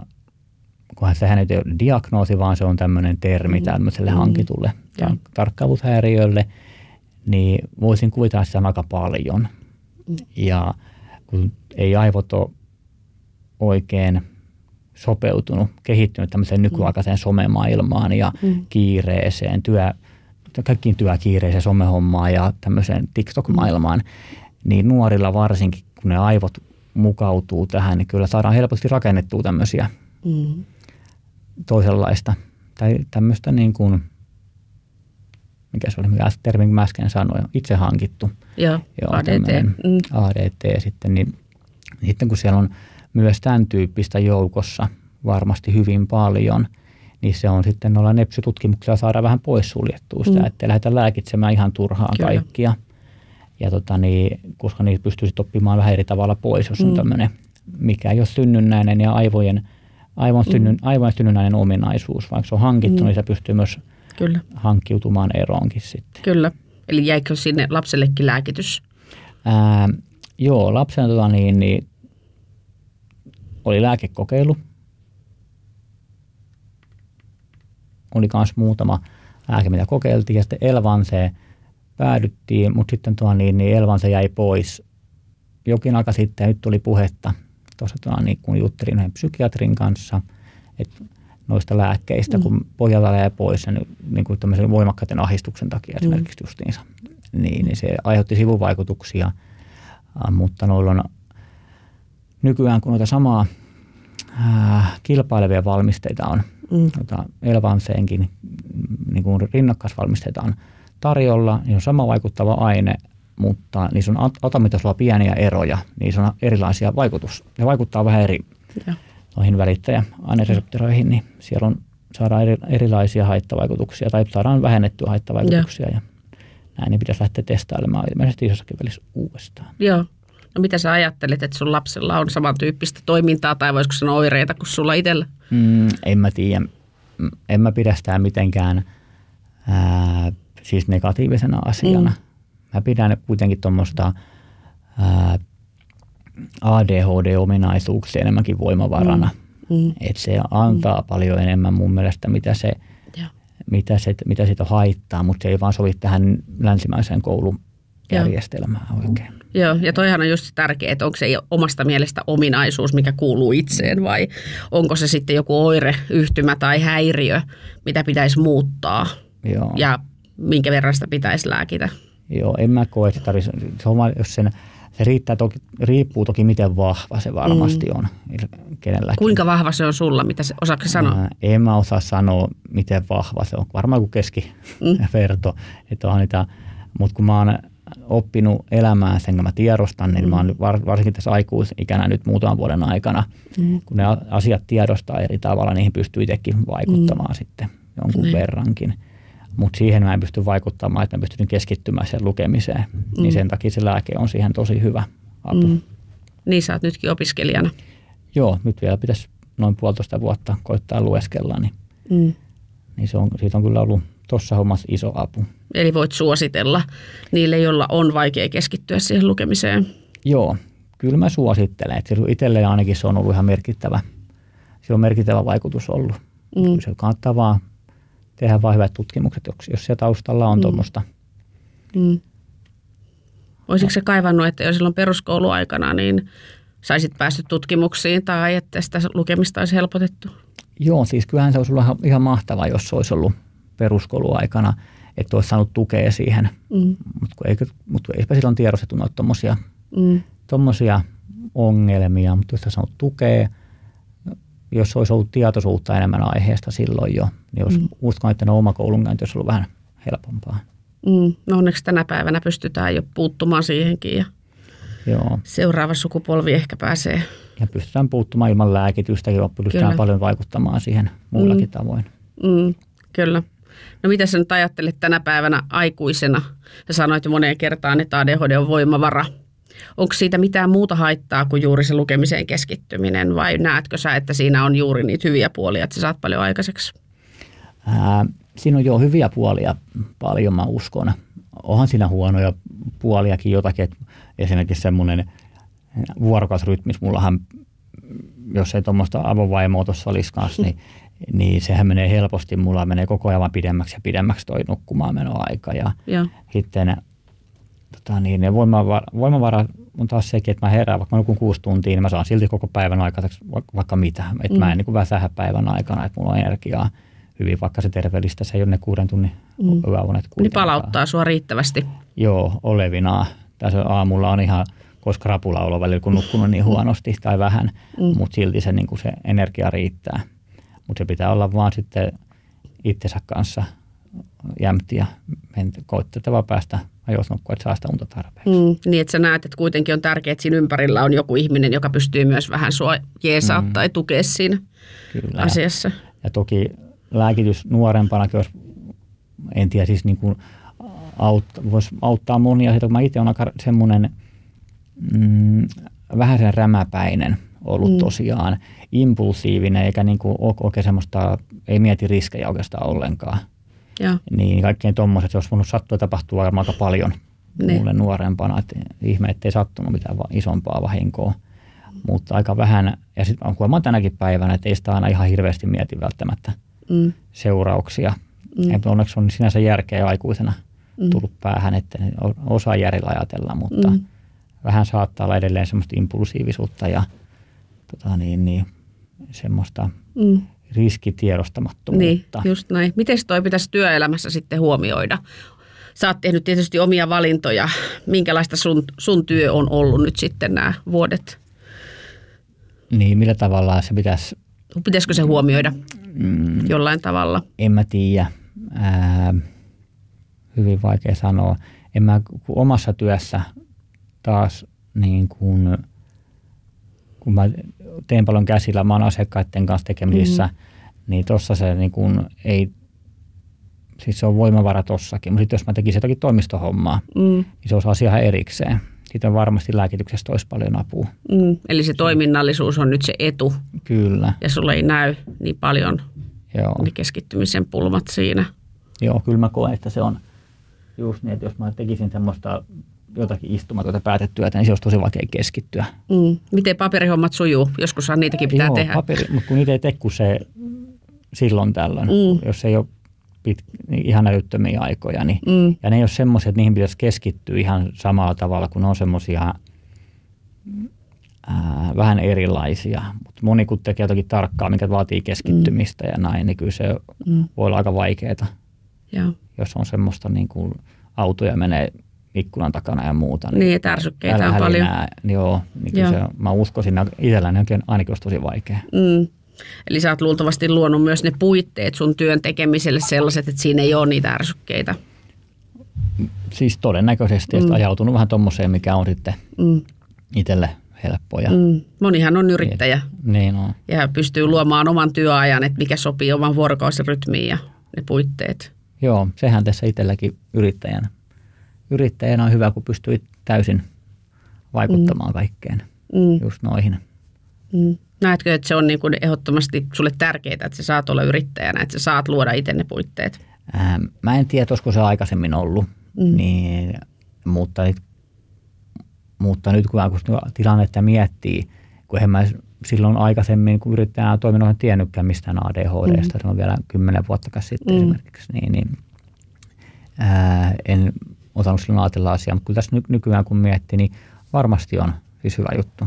kunhan sehän ei ole diagnoosi, vaan se on tämmöinen termi mm. tämmöiselle mm. hankitulle ja. tarkkaavuushäiriölle, niin voisin kuvitella sitä aika paljon. Mm. Ja kun ei aivot ole oikein sopeutunut, kehittynyt tämmöiseen nykyaikaiseen somemaailmaan ja mm. kiireeseen, työ, kaikkiin työkiireiseen somehommaan ja tämmöiseen TikTok-maailmaan, niin nuorilla varsinkin, kun ne aivot mukautuu tähän, niin kyllä saadaan helposti rakennettua tämmöisiä mm toisenlaista tai tämmöistä niin kuin, mikä se oli, mikä termi mä äsken sanoin, itse hankittu. Joo, Joo ADT. Mm. ADT sitten, niin sitten kun siellä on myös tämän tyyppistä joukossa varmasti hyvin paljon, niin se on sitten noilla nepsytutkimuksilla saada vähän poissuljettua sitä, mm. ettei lähdetä lääkitsemään ihan turhaan Kyllä. kaikkia. Ja tota niin, koska niitä pystyy oppimaan vähän eri tavalla pois, jos on mm. tämmöinen, mikä ei ole synnynnäinen ja aivojen – aivan, synnyn, mm. aivan synnynnäinen ominaisuus. Vaikka se on hankittu, mm. niin se pystyy myös Kyllä. hankkiutumaan eroonkin sitten. Kyllä. Eli jäikö sinne lapsellekin lääkitys? Ää, joo, lapsena tota, niin, niin, oli lääkekokeilu. Oli myös muutama lääke, mitä kokeiltiin, ja sitten Elvanseen päädyttiin, mutta sitten tuo, niin, niin Elvanse jäi pois jokin aika sitten, ja nyt tuli puhetta – tuossa niin kun juttelin yhden psykiatrin kanssa, että noista lääkkeistä, mm. kun pohjalta jää pois niin, niin kuin tämmöisen voimakkaiden ahdistuksen takia mm. esimerkiksi justiinsa, niin, niin se aiheutti sivuvaikutuksia, mutta noilla on nykyään, kun noita samaa äh, kilpailevia valmisteita on, mm. noita Elvanseenkin niin kuin rinnakkaisvalmisteita on tarjolla, niin on sama vaikuttava aine, mutta niissä on atomitasolla pieniä eroja, niissä on erilaisia vaikutus. Ne vaikuttaa vähän eri ja. noihin välittäjäainereseptoreihin, niin siellä on, saadaan eri, erilaisia haittavaikutuksia tai saadaan vähennettyä haittavaikutuksia ja, ja näin niin pitäisi lähteä testailemaan ilmeisesti isossakin välissä uudestaan. Joo. No mitä sä ajattelet, että sun lapsella on samantyyppistä toimintaa tai voisiko sanoa oireita kuin sulla itsellä? Mm, en mä tiedä. Mm, en mä pidä sitä mitenkään ää, siis negatiivisena asiana. Mm Mä pidän kuitenkin tuommoista ADHD-ominaisuuksia enemmänkin voimavarana. Mm. Mm. Että se antaa mm. paljon enemmän mun mielestä, mitä se, mitä se, mitä siitä haittaa, mutta se ei vaan sovi tähän länsimäiseen koulujärjestelmään oikein. Joo, ja toihan on just tärkeää, että onko se omasta mielestä ominaisuus, mikä kuuluu itseen, vai onko se sitten joku oire, yhtymä tai häiriö, mitä pitäisi muuttaa, Joo. ja minkä verran sitä pitäisi lääkitä. Joo, en mä koe, että tarvitsisi, jos sen, se riittää toki, riippuu toki miten vahva se varmasti mm. on kenelläkin. Kuinka vahva se on sulla, mitä se, osaatko sanoa? Ää, en mä osaa sanoa, miten vahva se on. Varmaan kuin keskiverto. Mm. Että on niitä, mutta kun mä oon oppinut elämään sen, kun mä tiedostan, niin mm. mä oon varsinkin tässä aikuisikänä nyt muutaman vuoden aikana, mm. kun ne asiat tiedostaa eri tavalla, niihin pystyy itsekin vaikuttamaan mm. sitten jonkun niin. verrankin mutta siihen mä en pysty vaikuttamaan, että mä pystyn keskittymään sen lukemiseen. Niin mm. Niin sen takia se lääke on siihen tosi hyvä apu. Mm. Niin sä oot nytkin opiskelijana. Joo, nyt vielä pitäisi noin puolitoista vuotta koittaa lueskella, niin, mm. niin se on, siitä on kyllä ollut tuossa hommassa iso apu. Eli voit suositella niille, joilla on vaikea keskittyä siihen lukemiseen? Joo, kyllä mä suosittelen. Että itselleen ainakin se on ollut ihan merkittävä, se on merkittävä vaikutus ollut. Mm. Se kannattaa vaan tehdä vain hyvät tutkimukset, jos siellä taustalla on mm. tuommoista. Mm. Olisiko se kaivannut, että jo silloin peruskouluaikana niin saisit päässyt tutkimuksiin tai että sitä lukemista olisi helpotettu? Joo, siis kyllähän se olisi ollut ihan mahtavaa, jos se olisi ollut peruskouluaikana, että olisi saanut tukea siihen. Mm. Mutta eikö, mut eipä silloin tiedostettu noita tuommoisia mm. ongelmia, mutta jos olisi saanut tukea – jos olisi ollut tietoisuutta enemmän aiheesta silloin jo, niin jos mm. uskon, että no oma koulunkäynti olisi ollut vähän helpompaa. Mm. No onneksi tänä päivänä pystytään jo puuttumaan siihenkin. Ja... Joo. seuraava sukupolvi ehkä pääsee. Ja pystytään puuttumaan ilman lääkitystäkin, pystytään Kyllä. paljon vaikuttamaan siihen muillakin mm. tavoin. Mm, kyllä. No mitä sä nyt ajattelet tänä päivänä aikuisena? Sä sanoit jo moneen kertaan, että ADHD on voimavara. Onko siitä mitään muuta haittaa kuin juuri se lukemiseen keskittyminen vai näetkö sä, että siinä on juuri niitä hyviä puolia, että sä saat paljon aikaiseksi? Ää, siinä on jo hyviä puolia paljon, mä uskon. Onhan siinä huonoja puoliakin jotakin, että esimerkiksi semmoinen vuorokausrytmis, mullahan, jos ei tuommoista avovaimoa tuossa olisi kanssa, niin, niin sehän menee helposti, mulla menee koko ajan pidemmäksi ja pidemmäksi toi nukkumaan menoaika. Ja Joo. sitten tota niin, ne voimavara, voimavara on taas sekin, että mä herään, vaikka mä nukun kuusi tuntia, niin mä saan silti koko päivän aikaiseksi vaikka mitä. Että mm. mä en niin väsähä päivän aikana, että mulla on energiaa hyvin, vaikka se terveellistä, se ei ole ne kuuden tunnin mm. yöunet. Niin palauttaa sua riittävästi. Joo, olevinaa. Tässä aamulla on ihan, koska rapula on välillä, kun nukkunut niin huonosti tai vähän, mm. mutta silti se, niin se energia riittää. Mutta se pitää olla vaan sitten itsensä kanssa jämptiä. Koittettava päästä ajoissa nukkua, että saa sitä unta tarpeeksi. Mm, niin, että sä näet, että kuitenkin on tärkeää, että siinä ympärillä on joku ihminen, joka pystyy myös vähän sua jeesaa mm. tai tukea siinä Kyllä. asiassa. Ja, ja toki lääkitys nuorempana, jos en tiedä, siis niin kuin auttaa, voisi auttaa monia. Sitten, kun mä itse olen aika semmoinen mm, vähän sen rämäpäinen ollut mm. tosiaan, impulsiivinen, eikä niin kuin ole oikein semmoista, ei mieti riskejä oikeastaan ollenkaan. Ja. Niin kaikkein tuommoiset, jos sattua ja tapahtua varmaan aika paljon niin. mulle nuorempana. Että ihme, ettei sattunut mitään isompaa vahinkoa. Mutta aika vähän, ja sitten mä tänäkin päivänä, että ei sitä aina ihan hirveästi mieti välttämättä mm. seurauksia. Mm. Et onneksi on sinänsä järkeä aikuisena mm. tullut päähän, että osaa järjellä ajatella, mutta mm. vähän saattaa olla edelleen semmoista impulsiivisuutta ja tota niin, niin, semmoista mm riskitiedostamattomuutta. Niin, just näin. Miten toi pitäisi työelämässä sitten huomioida? Sä oot tehnyt tietysti omia valintoja. Minkälaista sun, sun työ on ollut nyt sitten nämä vuodet? Niin, millä tavalla se pitäisi... Pitäisikö se huomioida mm, jollain tavalla? En mä tiedä. Ää, hyvin vaikea sanoa. En mä omassa työssä taas niin kuin, kun mä teen paljon käsillä, mä oon asiakkaiden kanssa tekemisissä, mm. niin tuossa se niin kuin ei, siis se on voimavara tossakin. Mutta jos mä tekisin jotakin toimistohommaa, mm. niin se olisi asia erikseen. Siitä on varmasti lääkityksestä olisi paljon apua. Mm. Eli se toiminnallisuus on nyt se etu. Kyllä. Ja sulle ei näy niin paljon Joo. ne keskittymisen pulmat siinä. Joo, kyllä mä koen, että se on just niin, että jos mä tekisin semmoista jotakin istumatonta päätetyötä, niin se olisi tosi vaikea keskittyä. Mm. Miten paperihommat sujuu? Joskus niitäkin pitää Joo, tehdä. Paperi, mutta kun niitä ei tee se silloin tällöin, mm. jos ei ole pit, niin ihan älyttömiä aikoja. Niin, mm. Ja ne ei ole semmoisia, että niihin pitäisi keskittyä ihan samalla tavalla, kun on semmoisia vähän erilaisia. Mutta moni kun tekee jotakin tarkkaa, mikä vaatii keskittymistä mm. ja näin, niin kyllä se mm. voi olla aika vaikeaa. Jos on semmoista niin kuin autoja menee ikkunan takana ja muuta. Niin, niin että ärsykkeitä on paljon. Nää, joo, niin joo. Se, mä uskoisin, että itselläni ainakin olisi tosi vaikea. Mm. Eli sä oot luultavasti luonut myös ne puitteet sun työn tekemiselle sellaiset, että siinä ei ole niitä ärsykkeitä. Siis todennäköisesti, mm. että ajautunut vähän tuommoiseen, mikä on sitten mm. itselle helppoja. Mm. Monihan on yrittäjä. Niin, niin on. Ja pystyy luomaan oman työajan, että mikä sopii oman vuorokausirytmiin ja ne puitteet. Joo, sehän tässä itselläkin yrittäjänä yrittäjänä on hyvä, kun pystyy täysin vaikuttamaan mm. kaikkeen, mm. just noihin. Mm. Näetkö, että se on niin kuin ehdottomasti sulle tärkeää, että sä saat olla yrittäjänä, että sä saat luoda itse ne puitteet? Ähm, mä en tiedä, olisiko se aikaisemmin ollut, mm. niin, mutta, mutta nyt kun, kun tilannetta miettii, kun en mä silloin aikaisemmin, kun yrittäjänä on toiminut, en tiennytkään mistään ADHDsta, mm. se on vielä kymmenen vuotta sitten mm. esimerkiksi, niin, niin ää, en osannut silloin ajatella asiaa, mutta kyllä tässä ny- nykyään kun miettii, niin varmasti on siis hyvä juttu.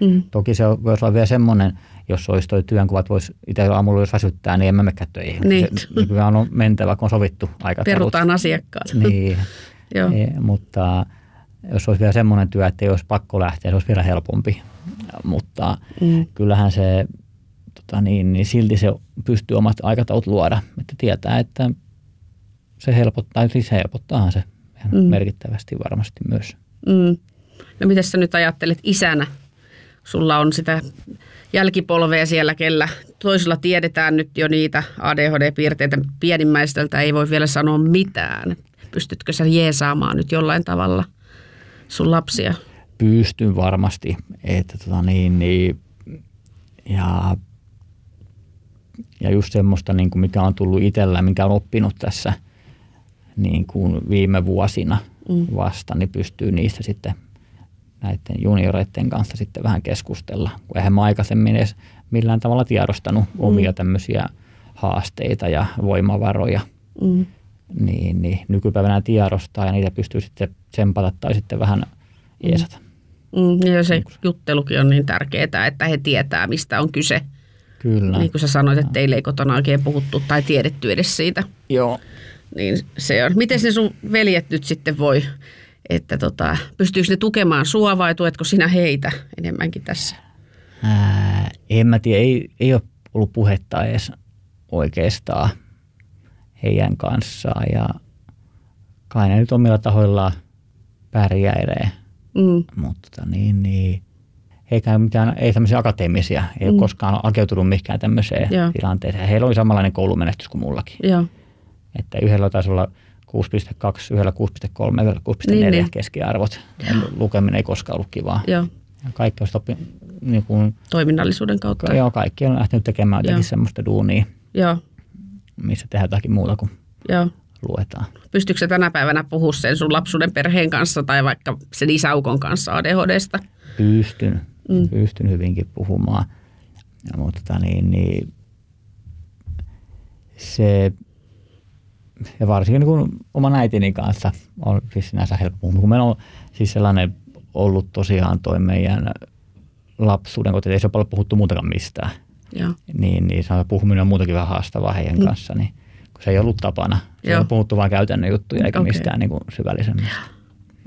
Mm. Toki se voisi olla vielä semmoinen, jos olisi tuo työnkuva, että voisi itse aamulla jos väsyttää, niin emme mekään töihin. Niin. Se, nykyään on mentävä, kun on sovittu aikataulut. Perutaan asiakkaat. Niin, Joo. E, mutta jos olisi vielä semmoinen työ, että ei olisi pakko lähteä, se olisi vielä helpompi. Mutta mm. kyllähän se, tota niin, niin silti se pystyy omat aikataulut luoda, että tietää, että se helpottaa, siis helpottaahan se mm. merkittävästi varmasti myös. Mm. No miten sä nyt ajattelet isänä? Sulla on sitä jälkipolvea siellä, kellä toisilla tiedetään nyt jo niitä ADHD-piirteitä. Pienimmäistöltä ei voi vielä sanoa mitään. Pystytkö sä jeesaamaan nyt jollain tavalla sun lapsia? Pystyn varmasti. Että tota niin, niin, ja, ja just semmoista, niin kuin mikä on tullut itsellä, mikä on oppinut tässä niin kuin viime vuosina mm. vasta, niin pystyy niistä sitten näiden junioreiden kanssa sitten vähän keskustella, kun eihän mä aikaisemmin edes millään tavalla tiedostanut mm. omia tämmöisiä haasteita ja voimavaroja. Mm. Niin, niin nykypäivänä tiedostaa ja niitä pystyy sitten tsempata tai sitten vähän mm. jeesata. Mm, ja se juttelukin on niin tärkeää, että he tietää, mistä on kyse. Kyllä. Niin kuin sä sanoit, että teille ei kotona oikein puhuttu tai tiedetty edes siitä. Joo. Niin se on. Miten ne sun veljet nyt sitten voi, että tota, pystyykö ne tukemaan sua vai tuetko sinä heitä enemmänkin tässä? Ää, en mä tiedä, ei, ei ole ollut puhetta edes oikeastaan heidän kanssaan ja kai ne nyt omilla tahoillaan pärjäilee. Mm. Mutta niin, niin, eikä mitään, ei tämmöisiä akateemisia, ei mm. ole koskaan hakeutunut mihinkään tämmöiseen Joo. tilanteeseen. Heillä oli samanlainen koulumenestys kuin mullakin. Joo. Että yhdellä taisi olla 6,2, yhdellä 6,3, yhdellä 6,4 niin, niin. keskiarvot. Ja lukeminen ei koskaan ollut kivaa. Joo. Ja kaikki on oppi, niin kuin, Toiminnallisuuden kautta. Joo, kaikki on lähtenyt tekemään jotenkin semmoista duunia, joo. missä tehdään jotakin muuta kuin joo. luetaan. Pystyykö tänä päivänä puhua sen sun lapsuuden perheen kanssa tai vaikka sen isäukon kanssa ADHDsta? Pystyn, mm. pystyn hyvinkin puhumaan. Ja, mutta tota niin, niin, se, ja varsinkin kun oman äitini kanssa on siis sinänsä helppo kun meillä on siis sellainen ollut tosiaan toi meidän lapsuuden koti, ei se ole paljon puhuttu muutakaan mistään. Joo. Niin, niin se on puhuminen on muutakin vähän haastavaa heidän mm. kanssa, niin kun se ei ollut tapana. Se Joo. on puhuttu vain käytännön juttuja eikä okay. mistään niin kuin syvällisemmistä.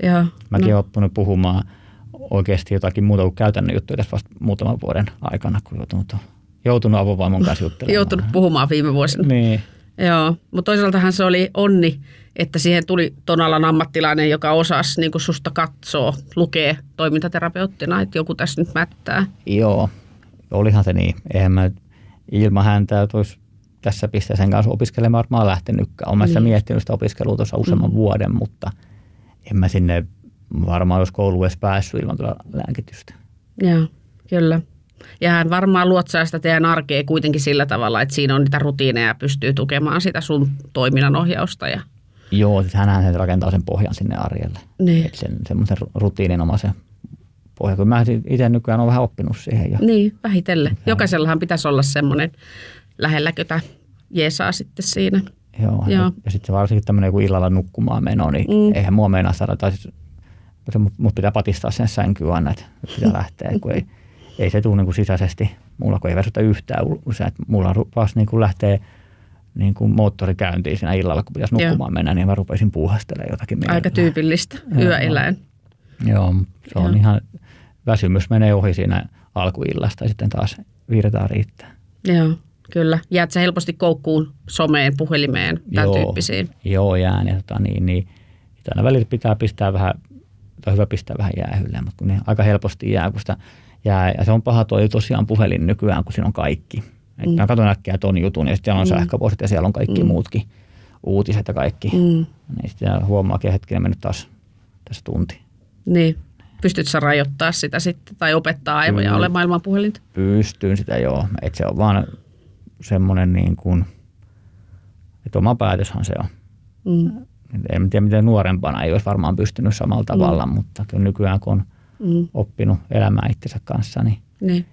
Joo. Mäkin no. olen oppinut puhumaan oikeasti jotakin muuta kuin käytännön juttuja tässä vasta muutaman vuoden aikana, kun joutunut, joutunut avovaimon kanssa juttelemaan. joutunut puhumaan viime vuosina. Niin. Joo, mutta toisaaltahan se oli onni, että siihen tuli ton alan ammattilainen, joka osasi niin susta katsoa, lukee toimintaterapeuttina, että joku tässä nyt mättää. Joo, olihan se niin. Eihän mä ilman häntä olisi tässä pisteeseen kanssa opiskelemaan varmaan lähtenytkään. Olen niin. miettinyt sitä opiskelua tuossa useamman mm. vuoden, mutta en mä sinne varmaan jos koulu edes päässyt ilman tuolla lääkitystä. Joo, kyllä. Ja hän varmaan luotsaa sitä teidän arkea kuitenkin sillä tavalla, että siinä on niitä rutiineja ja pystyy tukemaan sitä sun toiminnan ohjausta. Ja... Joo, siis hänhän se rakentaa sen pohjan sinne arjelle. Niin. Että sen, semmoisen rutiininomaisen pohja, kun mä itse nykyään olen vähän oppinut siihen jo. Niin, vähitellen. Jokaisellahan pitäisi olla semmoinen lähelläkötä jeesaa sitten siinä. Joo, Joo. ja sitten varsinkin tämmöinen joku illalla nukkumaan meno, niin mm. eihän mua meinaa saada, tai siis, mut pitää patistaa sen sänkyyn aina, että pitää lähteä, kun ei, ei se tule niin kuin sisäisesti, mulla kun ei väsytä yhtään että mulla rupas niin kuin lähtee niin kuin moottori käyntiin siinä illalla, kun pitäisi nukkumaan Joo. mennä, niin mä rupesin puuhastelemaan jotakin. Mielellä. Aika tyypillistä, yöeläin. Joo, se on Joo. ihan, väsymys menee ohi siinä alkuillasta ja sitten taas virtaa riittää. Joo, kyllä. Jäät sä helposti koukkuun someen, puhelimeen, tämän joo, tyyppisiin? Joo, jään. Ja tota, niin, niin, aina välillä pitää pistää vähän, tai hyvä pistää vähän jäähylle, mutta kun ne aika helposti jää, kun sitä jää. Ja se on paha toi tosiaan puhelin nykyään, kun siinä on kaikki. Et mm. Mä katson äkkiä ton jutun ja sitten siellä on mm. sähköpostit ja siellä on kaikki mm. muutkin uutiset ja kaikki. Mm. Niin sitten huomaakin, että hetkinen mennyt taas tässä tunti. Niin. Pystytkö sä rajoittaa sitä sitten tai opettaa aivoja mm. olemaan ilman puhelinta? Pystyn sitä joo. Että se on vaan semmoinen niin kuin, että oma päätöshän se on. Mm. En tiedä, miten nuorempana ei olisi varmaan pystynyt samalla tavalla, mm. mutta kyllä nykyään kun on mm. oppinut elämään itsensä kanssa, niin, niin.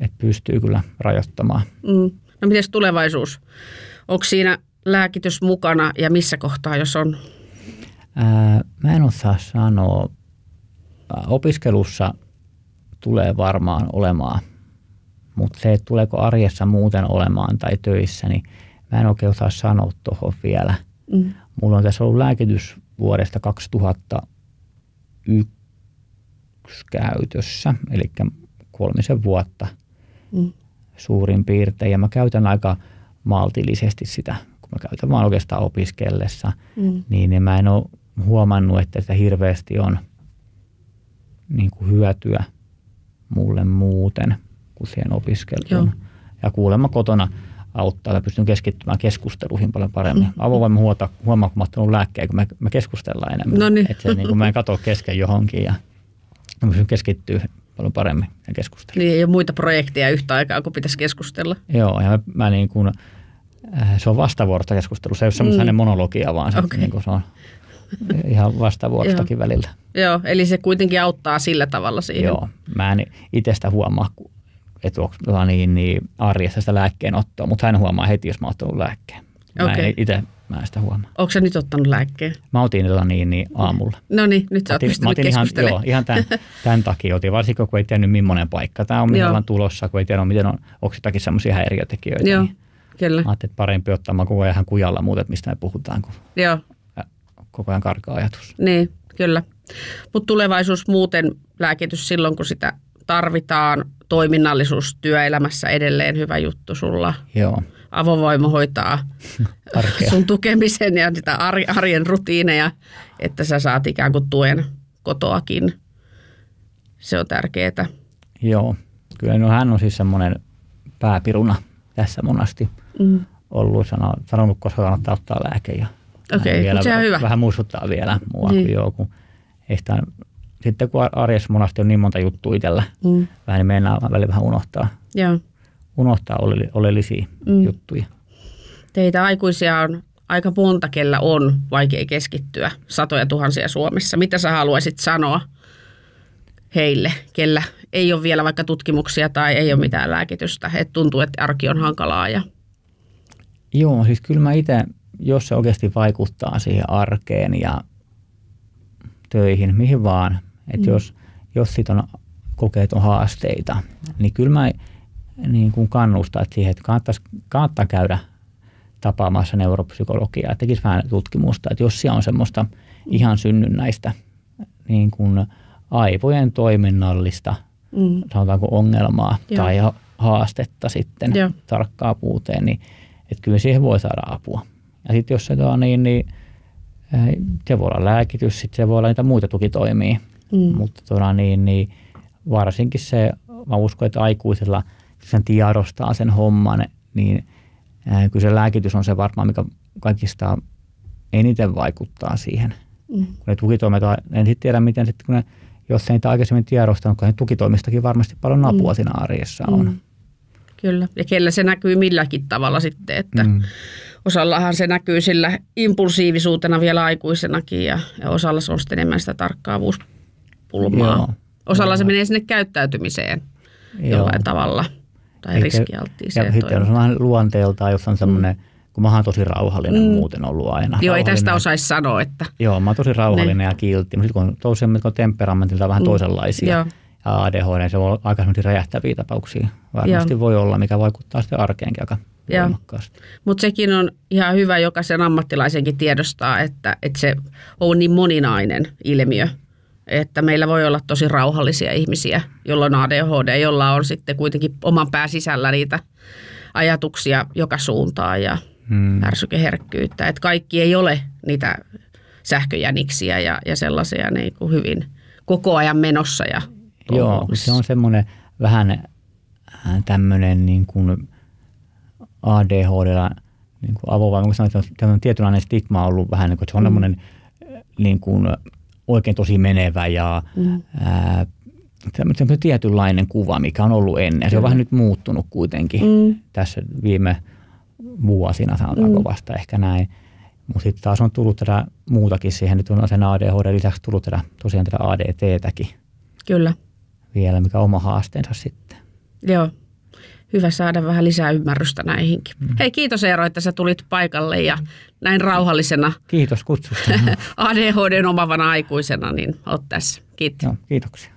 Et pystyy kyllä rajoittamaan. Mm. No miten tulevaisuus? Onko siinä lääkitys mukana ja missä kohtaa, jos on? Ää, mä en osaa sanoa. Opiskelussa tulee varmaan olemaan, mutta se, että tuleeko arjessa muuten olemaan tai töissä, niin mä en oikein osaa sanoa tuohon vielä. Mm. Mulla on tässä ollut lääkitys vuodesta 2001 käytössä, eli kolmisen vuotta mm. suurin piirtein. Ja mä käytän aika maltillisesti sitä, kun mä käytän vaan oikeastaan opiskellessa, mm. niin, niin mä en ole huomannut, että sitä hirveästi on niin kuin hyötyä mulle muuten kuin siihen opiskeluun. Joo. Ja kuulemma kotona auttaa. Mä pystyn keskittymään keskusteluihin paljon paremmin. Mm. Huomata, huomaa, kun mä oon lääkkeen, kun me, me keskustellaan enemmän. Noniin. Että se, niin kuin mä en katso kesken johonkin ja mä pystyn keskittyä paljon paremmin ja keskustella. Niin ei ole muita projekteja yhtä aikaa, kun pitäisi keskustella. Joo, ja mä, mä niin kuin, äh, se on vastavuorosta keskustelu. Se ei ole semmoista mm. monologia, vaan se, Okei. niin kuin se on ihan vastavuorostakin välillä. Joo, eli se kuitenkin auttaa sillä tavalla siihen. Joo, mä en itsestä huomaa, että onko tota niin, niin arjessa sitä lääkkeenottoa, mutta hän huomaa heti, jos mä oon ottanut lääkkeen. Mä Okei. en itse mä en sitä huomaa. Onko sä nyt ottanut lääkkeen? Mä otin tota niin, niin aamulla. No niin, nyt sä oot Mä pystynyt otin ihan, joo, ihan tämän, tämän takia otin, varsinkin kun ei tiennyt millainen paikka tämä on, Joo. ollaan tulossa, kun ei tiedä, miten on, onko jotakin semmoisia häiriötekijöitä. Joo, Niin kyllä. mä ajattelin, että parempi ottaa, mä koko ajan ihan kujalla muuten, että mistä me puhutaan, kun Joo, koko ajan karkaa ajatus. niin, kyllä. Mutta tulevaisuus muuten, lääkitys silloin, kun sitä tarvitaan, toiminnallisuus työelämässä edelleen hyvä juttu sulla. Joo, Avovoima hoitaa arkea. sun tukemisen ja sitä ar- arjen rutiineja, että sä saat ikään kuin tuen kotoakin. Se on tärkeää. Joo, kyllä no, hän on siis semmoinen pääpiruna tässä monasti Mm. ollut, sano, sanonut, koska kannattaa ottaa lääke. Ja Okei, hän vielä sehän on hyvä. Vähän muistuttaa vielä mua, Niin. kun joo, kun ei sitä, sitten kun arjessa monasti on niin monta juttua itsellä, Mm. vähän niin mennään välillä vähän unohtaa, Joo. Unohtaa ole- oleellisia Mm. juttuja. Teitä aikuisia on aika monta, kellä on vaikea keskittyä, satoja tuhansia Suomessa. Mitä sä haluaisit sanoa heille, kellä ei ole vielä vaikka tutkimuksia tai ei ole mitään lääkitystä, että tuntuu, että arki on hankalaa ja Joo, siis kyllä mä itse, jos se oikeasti vaikuttaa siihen arkeen ja töihin, mihin vaan, että mm. jos, jos sit on, kokee, että on haasteita, niin kyllä mä niin kuin kannustan siihen, että kannattaisi, kannattaa käydä tapaamassa neuropsykologiaa, että tekisi vähän tutkimusta, että jos siellä on semmoista ihan synnynnäistä niin kuin aivojen toiminnallista, mm. sanotaanko ongelmaa Joo. tai ha- haastetta sitten Joo. tarkkaavuuteen, niin että kyllä siihen voi saada apua. Ja sitten jos se on niin, niin eh, se voi olla lääkitys, sitten se voi olla niitä muita tukitoimia, Mm. mutta todella niin, niin varsinkin se, mä uskon, että aikuisella kun sen tiedostaa sen homman, niin kyllä se lääkitys on se varmaan, mikä kaikista eniten vaikuttaa siihen. Mm. Kun ne tukitoimet, en sitten tiedä miten sitten, kun ne, jos ei niitä aikaisemmin tiedostanut, kun tukitoimistakin varmasti paljon apua siinä arjessa on. Mm. Kyllä. Ja kellä se näkyy milläkin tavalla sitten, että mm. Mm. osallahan se näkyy sillä impulsiivisuutena vielä aikuisenakin ja, ja osalla se on sitten enemmän sitä tarkkaavuuspulmaa. Joo. Osalla se Joo. menee sinne käyttäytymiseen Joo. jollain tavalla tai Eikä- riskialttiiseen Ja sitten on vähän luonteeltaan, jos on semmoinen, mm. kun mä oon tosi rauhallinen Mm. muuten ollut aina. Joo, ei tästä osaisi sanoa, että Joo, mä oon tosi rauhallinen ja kiltti, mutta sitten kun on mitkä on temperamentilta vähän Mm. toisenlaisia Joo. ja ADHD, se voi olla aika räjähtäviä tapauksia. Varmasti Joo. voi olla, mikä vaikuttaa sitten arkeenkin aika voimakkaasti. Mutta sekin on ihan hyvä jokaisen ammattilaisenkin tiedostaa, että, että se on niin moninainen ilmiö, että meillä voi olla tosi rauhallisia ihmisiä, jolla on ADHD, jolla on sitten kuitenkin oman pää sisällä niitä ajatuksia joka suuntaan ja Hmm. ärsykeherkkyyttä. Että kaikki ei ole niitä sähköjäniksiä ja, ja sellaisia niin kuin hyvin koko ajan menossa ja Joo, se on semmoinen vähän tämmöinen niin kuin ADHD, niin kuin avovaimo, kun sanoit, että tämmöinen tietynlainen stigma on ollut vähän, niin kuin, että se on semmoinen niin kuin oikein tosi menevä ja Mm. ää, semmoinen tietynlainen kuva, mikä on ollut ennen. Se on Kyllä. vähän nyt muuttunut kuitenkin Mm. tässä viime vuosina, sanotaanko Mm. vasta ehkä näin. Mutta sitten taas on tullut tätä muutakin siihen, nyt on sen ADHD lisäksi tullut tätä, tosiaan tätä ADTtäkin Kyllä, vielä, mikä on oma haasteensa sitten. joo. Hyvä saada vähän lisää ymmärrystä näihinkin. Mm. Hei, kiitos Eero, että sä tulit paikalle ja näin rauhallisena Kiitos kutsusta. ADHDn omavana aikuisena, niin oot tässä. Kiitos. Joo, kiitoksia.